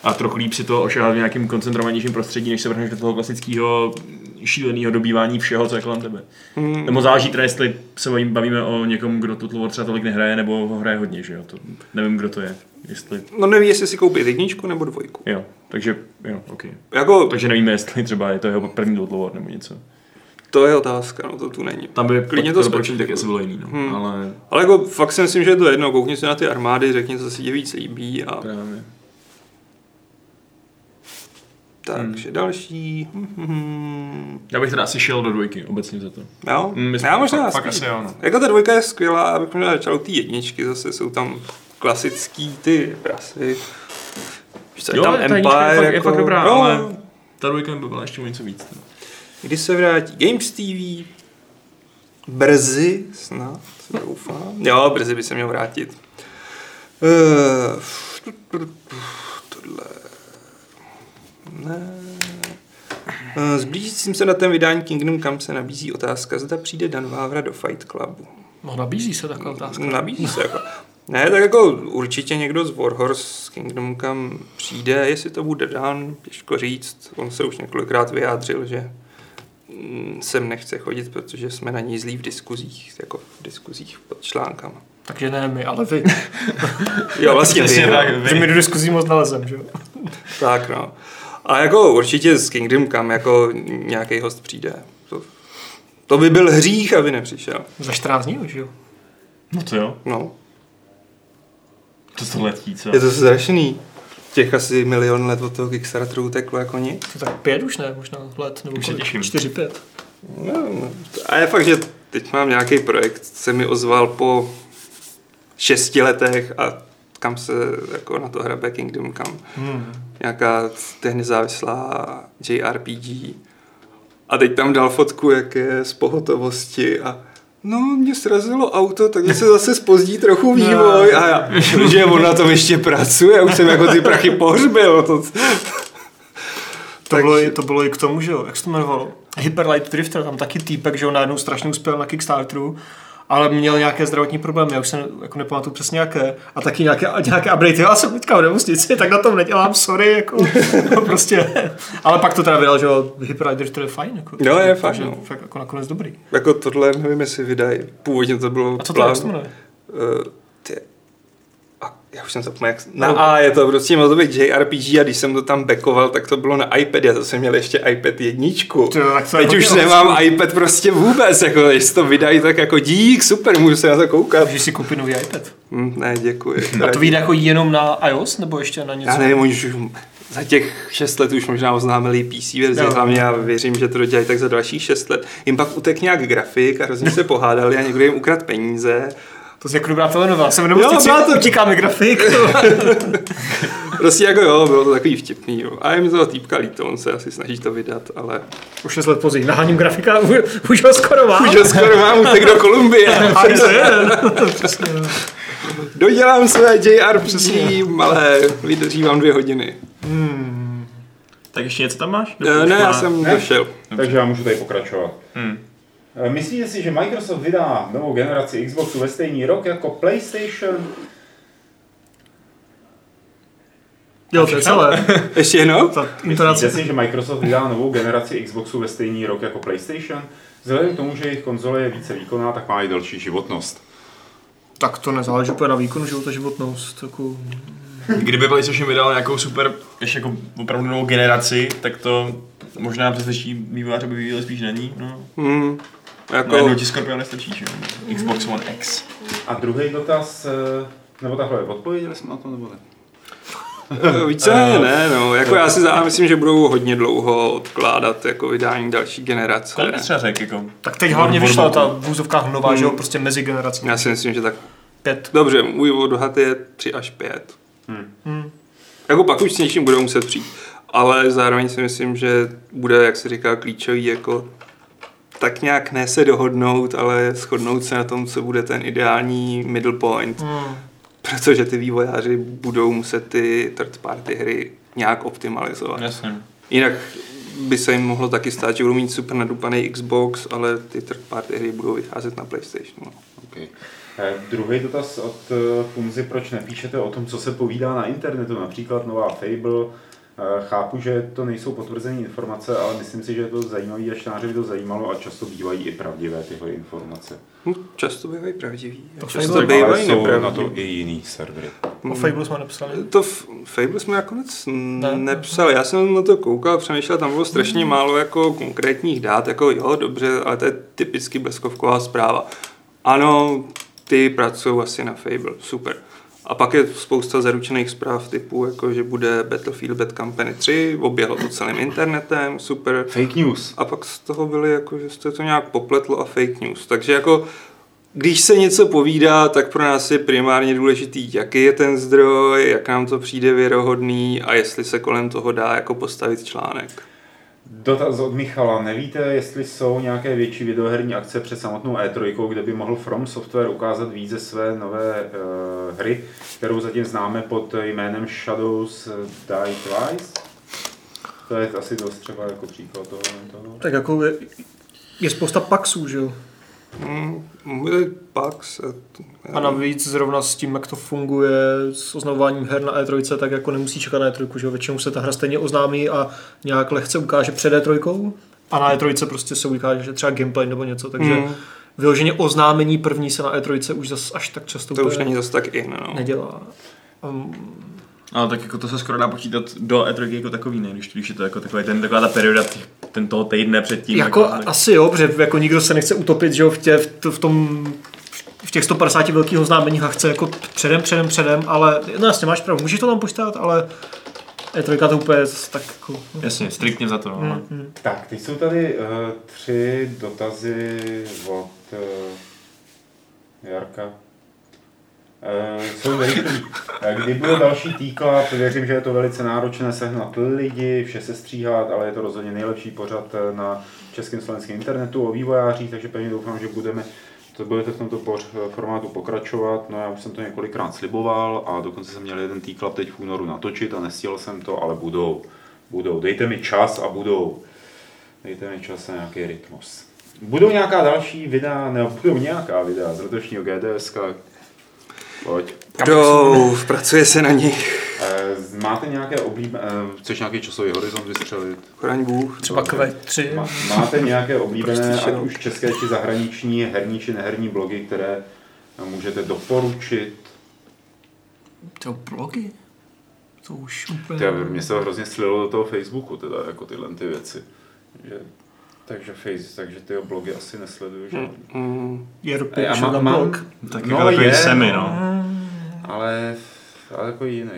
A trochu líp si to ošahat v nějakým koncentrovanějším prostředí, než se vrhneš do toho klasického šíleného dobývání všeho, co je kolem tebe. Hmm. Nebo záleží teda, jestli se bavím- bavíme o někom, kdo Total War třeba tolik nehraje, nebo ho hraje hodně, že jo. To, nevím, kdo to je. Jestli, No neví, jestli si koupit jedničku nebo dvojku. jo, takže, jo, ok. Jako, Takže nevíme, jestli třeba je to jeho první Total War nebo něco. to je otázka, no to tu není. Tam by Klidně to to specifikuj. asi bylo jiný, no. Hmm. ale Ale jako fakt si myslím, že je to jedno, koukni si na ty armády, řekni, co si tě víc líbí a právě. Takže další. Hmm. Já bych teda asi šel do dvojky, obecně za to. Jo, Mm, myslím, já možná fakt- fakt asi jo, no. Jako ta dvojka je skvělá, abych možná začal u té jedničky, zase jsou tam klasický ty prasy. Co, je Jo, tam ta jednička je Empire, fakt, je fakt dobrá, jo, ale ta dvojka by byla ještě o něco víc. no. Kdy se vrátí Games TV? Brzy, snad, doufám. Jo, brzy by se měl vrátit. Uh, tohle... Ne. Eh, S blížícím se datem vydání Kingdom Come se nabízí otázka, zda přijde Dan Vávra do Fight Clubu. No nabízí se taková otázka. Nabízí se jako. Ne, tak jako určitě někdo z Warhorse Kingdom Come přijde, jestli to bude Dan, těžko říct. On se už několikrát vyjádřil, že mm, sem nechce chodit, protože jsme na něj zlí v diskuzích, jako v diskuzích pod článkama. Takže ne my, ale vy. Jo, vlastně vy, no. tak, Že my do diskuzí moc nalezem, že jo? tak no. A jako určitě z Kingdom Come jako nějaký host přijde. To, to by byl hřích, aby nepřišel. Za 14 dní už, jo? No to jo, No, to to letí, co? je to strašný. Těch asi milion let od toho Kickstarteru uteklo jako nic. To tak pět už ne, možná let, nebo Už se kolik? těším. Čtyři, pět. No, no. A je fakt, že teď mám nějaký projekt, se mi ozval po šesti letech a kam se jako na to hrabe Kingdom Come. Hmm. Nějaká teď nezávislá JRPG. A teď tam dal fotku, jak je z pohotovosti a No, mě srazilo auto, takže se zase spozdí trochu vývoj a já, že on na tom ještě pracuje, už jsem jako ty prachy pohřbil. To, to, bylo, i, to bylo i k tomu, že jo, jak se to jmenovalo? Hyperlight Drifter, tam taky týpek, že jo, najednou strašně uspěl na Kickstarteru ale měl nějaké zdravotní problémy, já už se jako nepamatuju přesně jaké, a taky nějaké, nějaké update, já jsem teďka v nemocnici, tak na tom nedělám, sorry, jako, no, prostě, ale pak to teda vydal, že Hyperrider to je fajn, jako, jo, je fajn, no. fakt jako nakonec dobrý. Jako tohle, nevím, jestli vydají, původně to bylo A co to, plán, jak to jmenuje? Uh, já už jsem zapomněl, jak na A je to prostě mělo to být JRPG a když jsem to tam backoval, tak to bylo na iPad, já zase měl ještě iPad jedničku. To, tak Teď už nemám iPad prostě vůbec, jako když to vydají, tak jako dík, super, můžu se na to koukat. Můžeš si koupit nový iPad? Mm, ne, děkuji. A to vyjde jako jenom na iOS, nebo ještě na něco? Já nevím, už za těch 6 let už možná oznámili PC verzi, no. hlavně já věřím, že to dodělají tak za dalších 6 let. Jim pak utek nějak grafik a hrozně se pohádali a někdo jim ukrad peníze to je jako dobrá telenovela. Jsem jenom jo, to... utíkáme grafik. prostě jako jo, bylo to takový vtipný. Jo. A je mi toho týpka líto, on se asi snaží to vydat, ale... Už 6 let později, naháním grafika, už ho skoro mám. Už ho skoro mám, utek do Kolumbie. Dodělám své JRPG, ale vydrží vám dvě hodiny. Hmm. Tak ještě něco tam máš? Ne, ne, já jsem ne? došel. Takže já můžu tady pokračovat. Hmm. Eh, myslíte si, že Microsoft vydá novou generaci Xboxu ve stejný rok jako PlayStation? Jo, to je celé. Ještě jednou? Myslíte si, že Microsoft vydá novou generaci Xboxu ve stejný rok jako PlayStation? Vzhledem k tomu, že jejich konzole je více výkonná, tak má i delší životnost. Tak to nezáleží úplně na výkonu života životnost. Jako... Kdyby PlayStation vydal nějakou super, ještě jako opravdu novou generaci, tak to možná přesvědčí vývojáře by vyvíjeli spíš není. No. Mm. Jako... No, ti Scorpion nestačí, že Xbox One X. A druhý dotaz, eh, nebo takhle, odpověděli jsme na to, nebo ne? Více uh, ne, no. Jako já si já myslím, že budou hodně dlouho odkládat jako vydání další generace. Kolik třeba řek, jako? Tak teď hlavně vyšla ta v úzovkách nová, hmm. že jo, prostě mezi generací. Já si myslím, že tak pět. Dobře, můj odhad je tři až pět. Hmm. Hmm. Jako pak už s něčím budou muset přijít. Ale zároveň si myslím, že bude, jak se říká, klíčový jako tak nějak ne se dohodnout, ale shodnout se na tom, co bude ten ideální middle point. Hmm. Protože ty vývojáři budou muset ty third party hry nějak optimalizovat. Jasně. Jinak by se jim mohlo taky stát, že budou mít super nadupaný Xbox, ale ty third party hry budou vycházet na PlayStation. No. Okay. Eh, druhý dotaz od eh, Funzy, proč nepíšete o tom, co se povídá na internetu, například nová Fable, chápu, že to nejsou potvrzené informace, ale myslím si, že je to zajímavé a čtenáře by to zajímalo a často bývají i pravdivé tyhle informace. Hm, často bývají pravdivý. To často bývají jsou na to i jiný servery. O Fable jsme nepsali? To f- Fable jsme nakonec ne? nepsali. Já jsem na to koukal, přemýšlel, tam bylo strašně mm. málo jako konkrétních dát, jako jo, dobře, ale to je typicky bleskovková zpráva. Ano, ty pracují asi na Fable, super. A pak je spousta zaručených zpráv typu, jako že bude Battlefield Bad Company 3, oběhlo to celým internetem, super. Fake news. A pak z toho byly jako, že se to nějak popletlo a fake news. Takže jako když se něco povídá, tak pro nás je primárně důležitý, jaký je ten zdroj, jak nám to přijde věrohodný a jestli se kolem toho dá jako postavit článek. Dotaz od Michala. Nevíte, jestli jsou nějaké větší videoherní akce před samotnou E3, kde by mohl From Software ukázat více své nové uh, hry, kterou zatím známe pod jménem Shadows Die Twice? To je asi dost třeba jako příklad toho. toho. Tak jako je, je spousta paxů, že jo? Mm, Pax. A navíc zrovna s tím, jak to funguje s oznamováním her na E3, tak jako nemusí čekat na E3, že většinou se ta hra stejně oznámí a nějak lehce ukáže před E3 a na E3 prostě se ukáže, že třeba gameplay nebo něco, takže mm. vyloženě oznámení první se na E3 už zas až tak často to už není zase tak i, no. nedělá. Um, ale tak jako to se skoro dá počítat do E3 jako takový, ne? Když, když je to jako takový ten, taková ta perioda ten toho týdne předtím. Jako, jako asi jo, protože jako nikdo se nechce utopit, že jo, v, tě, v, v tom v těch 150 velkých oznámeních a chce jako předem, předem, předem, ale no jasně máš pravdu, můžeš to tam počítat, ale E3 to úplně tak jako... Jasně, striktně za to. No. Hmm, hmm. Tak, teď jsou tady uh, tři dotazy od uh, Jarka. Uh, jsou rychlí. Eh, Kdy bude další T-Club, věřím, že je to velice náročné sehnat lidi, vše se stříhat, ale je to rozhodně nejlepší pořad eh, na českém slovenském internetu o vývojářích, takže pevně doufám, že budeme to budete v tomto formátu pokračovat. No já už jsem to několikrát sliboval a dokonce jsem měl jeden T-Club teď v únoru natočit a nestihl jsem to, ale budou. Budou. Dejte mi čas a budou. Dejte mi čas a nějaký rytmus. Budou nějaká další videa, nebo budou nějaká videa z letošního GDS. Pojď. Budou, pracuje se na nich. Eh, Máte nějaké oblíbené, chceš nějaký časový horizont vystřelit? Chraň Bůh. Třeba Q3. Má- Máte nějaké oblíbené, Prostě ať už české či zahraniční, herní či neherní blogy, které můžete doporučit? To blogy? To už úplně... Mě se to hrozně slilo do toho Facebooku, teda jako tyhle ty věci. Že, takže face, takže ty blogy asi nesleduju, že? Mm, JRP, Já mám, mám- blog. Tak No, jako je, semi, no. no. Ale, ale jako jiný.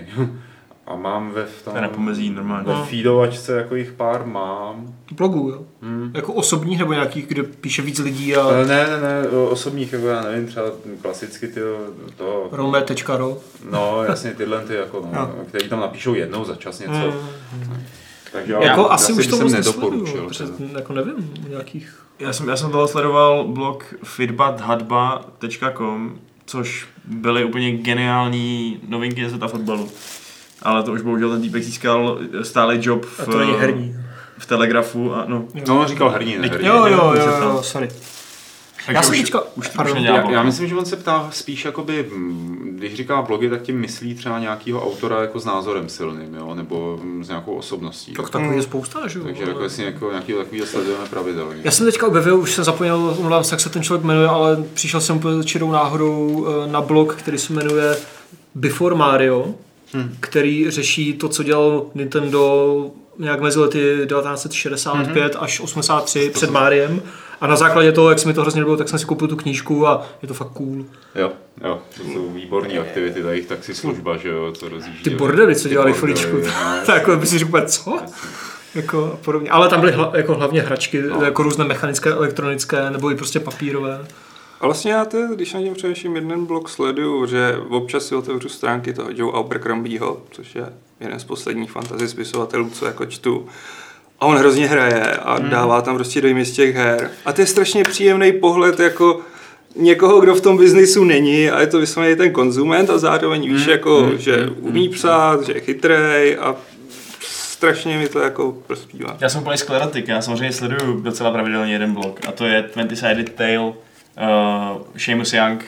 A mám ve v tom, To je na pomezí normálně. ve feedovačce jako jich pár mám. Blogů, jo? Hmm. Jako osobních nebo nějakých, kde píše víc lidí a Ale ne, ne, ne, osobních, jako já nevím, třeba klasicky ty, to, rome.ro. no jasně tyhle ty, jako, no, No. který tam napíšou jednou za čas něco. Mm. Takže Jako já, asi už to jsem moc nedoporučil. jako nevím, nějakých... Já jsem, já jsem toho sledoval blog feedbathadba.com, což byly úplně geniální novinky ze světa fotbalu. Ale to už bohužel ten týpek získal stálý job v, A to není herní. v Telegrafu a no. No, on říkal herní, ne herní. Jo, jo, jo, jo, ptal. sorry. Takže Já jsem už, teďka... už pardon. Já, já myslím, že on se ptá spíš jakoby, mm, když říká blogy, tak tím myslí třeba nějakého autora jako s názorem silným, jo? nebo mm, s nějakou osobností. Tak takový je spousta, že jo. Takže jako jestli jako nějaký takový sledujeme pravidelně. Já jsem teďka objevil, už jsem zapomněl, omlouvám se, jak se ten člověk jmenuje, ale přišel jsem úplně čirou náhodou eh, na blog, který se jmenuje Before Mario, Hmm. který řeší to, co dělal Nintendo nějak mezi lety 1965 až 83 před Máriem. A na základě toho, jak se mi to hrozně líbilo, tak jsem si koupil tu knížku a je to fakt cool. Jo, jo, to jsou výborné aktivity, ta jejich taxislužba, že jo, co rozjíždí. Ty bordely, co dělali chviličku. no. tak jako by si řekl, co? Jako podobně. Ale tam byly hla, jako hlavně hračky, No. jako různé mechanické, elektronické, nebo i prostě papírové. A vlastně já to, když na něm především jeden blog sleduju, že občas si otevřu stránky toho Joe Abercrombieho, což je jeden z posledních fantasy spisovatelů, co jako čtu. A on hrozně hraje a Hmm. dává tam prostě dojmy z těch her. A to je strašně příjemný pohled jako někoho, kdo v tom biznisu není a je to vysloveně ten konzument a zároveň víš, Hmm. jako, že umí psát, že je chytrej a strašně mi to jako prospívá. Já jsem úplný sklerotik, já samozřejmě sleduju docela pravidelně jeden blog a to je 20 Sided Tale uh, Seamus Young,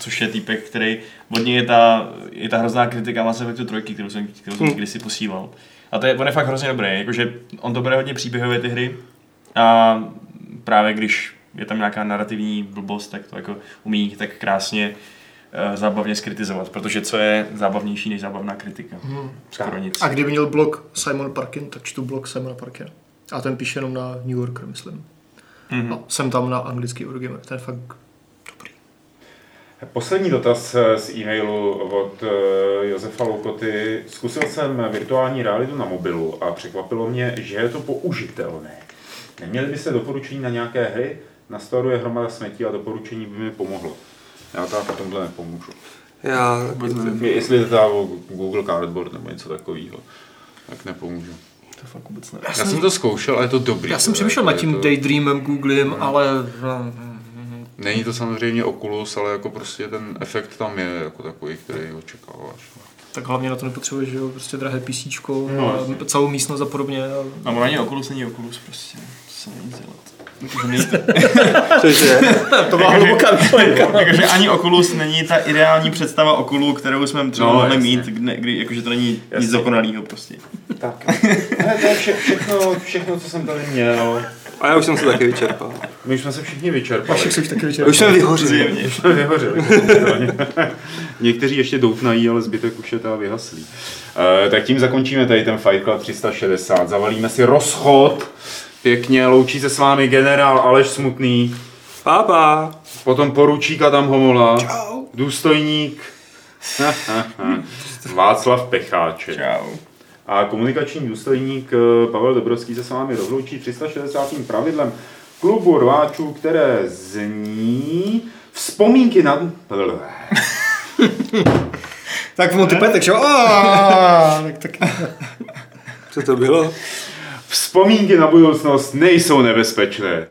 což je týpek, který od něj je ta, je ta hrozná kritika Mass Effectu 3, kterou jsem, kterou jsem Hmm. kdysi posílal. A to je, on je fakt hrozně dobrý, jakože on to bere hodně příběhově ty hry a právě když je tam nějaká narrativní blbost, tak to jako umí tak krásně uh, zábavně skritizovat, protože co je zábavnější než zábavná kritika? Hmm. Skoro nic. A kdyby měl blog Simon Parkin, tak čtu blog Simona Parkina. A ten píše jenom na New Yorker, myslím. Mhm. A jsem tam na anglický Eurogamer, ten je fakt. Poslední dotaz eh, z e-mailu od eh, Josefa Loukoty. Zkusil jsem virtuální realitu na mobilu a překvapilo mě, že je to použitelné. Neměli byste doporučení na nějaké hry? Na skladu je hromada smetí a doporučení by mi pomohlo. Já teda v tomhle nepomůžu. Já Vůbec nevím. Jestli je to Google Cardboard nebo něco takového, tak nepomůžu. To fakt vůbec nevím. Já jsem to zkoušel a je to dobrý. Já jsem přemýšlel jako nad tím to- Daydreamem, Googlem, ale Není to samozřejmě Oculus, ale jako prostě ten efekt tam je jako takový, který očekáváš. tak hlavně na to nepotřebuješ, že jo, prostě drahé PC, No, no, celou místnost a podobně. A No, ono ani Oculus není Oculus prostě. To se není dělat. Cože? to byla hluboká myšlenka. jakože ani Oculus není ta ideální představa Oculu, kterou jsme třeba No, mohli jasně. mít, kdy, kdy, jakože to není Jasně. nic dokonalého prostě. Tak. Ne, to je vše, všechno, všechno, co jsem tady měl. A já už jsem se taky vyčerpal. My už jsme se všichni vyčerpali. Všech jsi taky Já už jsem vyhořel. Zjevně. jsme pochopitelně. Někteří ještě doutnají, ale zbytek už je teda vyhaslý. E, tak tím zakončíme tady ten Fight Club 360. Zavalíme si rozchod. Pěkně loučí se s vámi generál Aleš Smutný, Pápa. potom poručík Adam Homola, důstojník Václav Pecháček. Čau. A komunikační důstojník eh, Pavel Dobrovský se s vámi rozloučí 360. pravidlem klubu rváčů, které zní vzpomínky na... Tak Monty Python, že jo? Aaaa, Tak, tak. Co to bylo? Vzpomínky na budoucnost nejsou nebezpečné.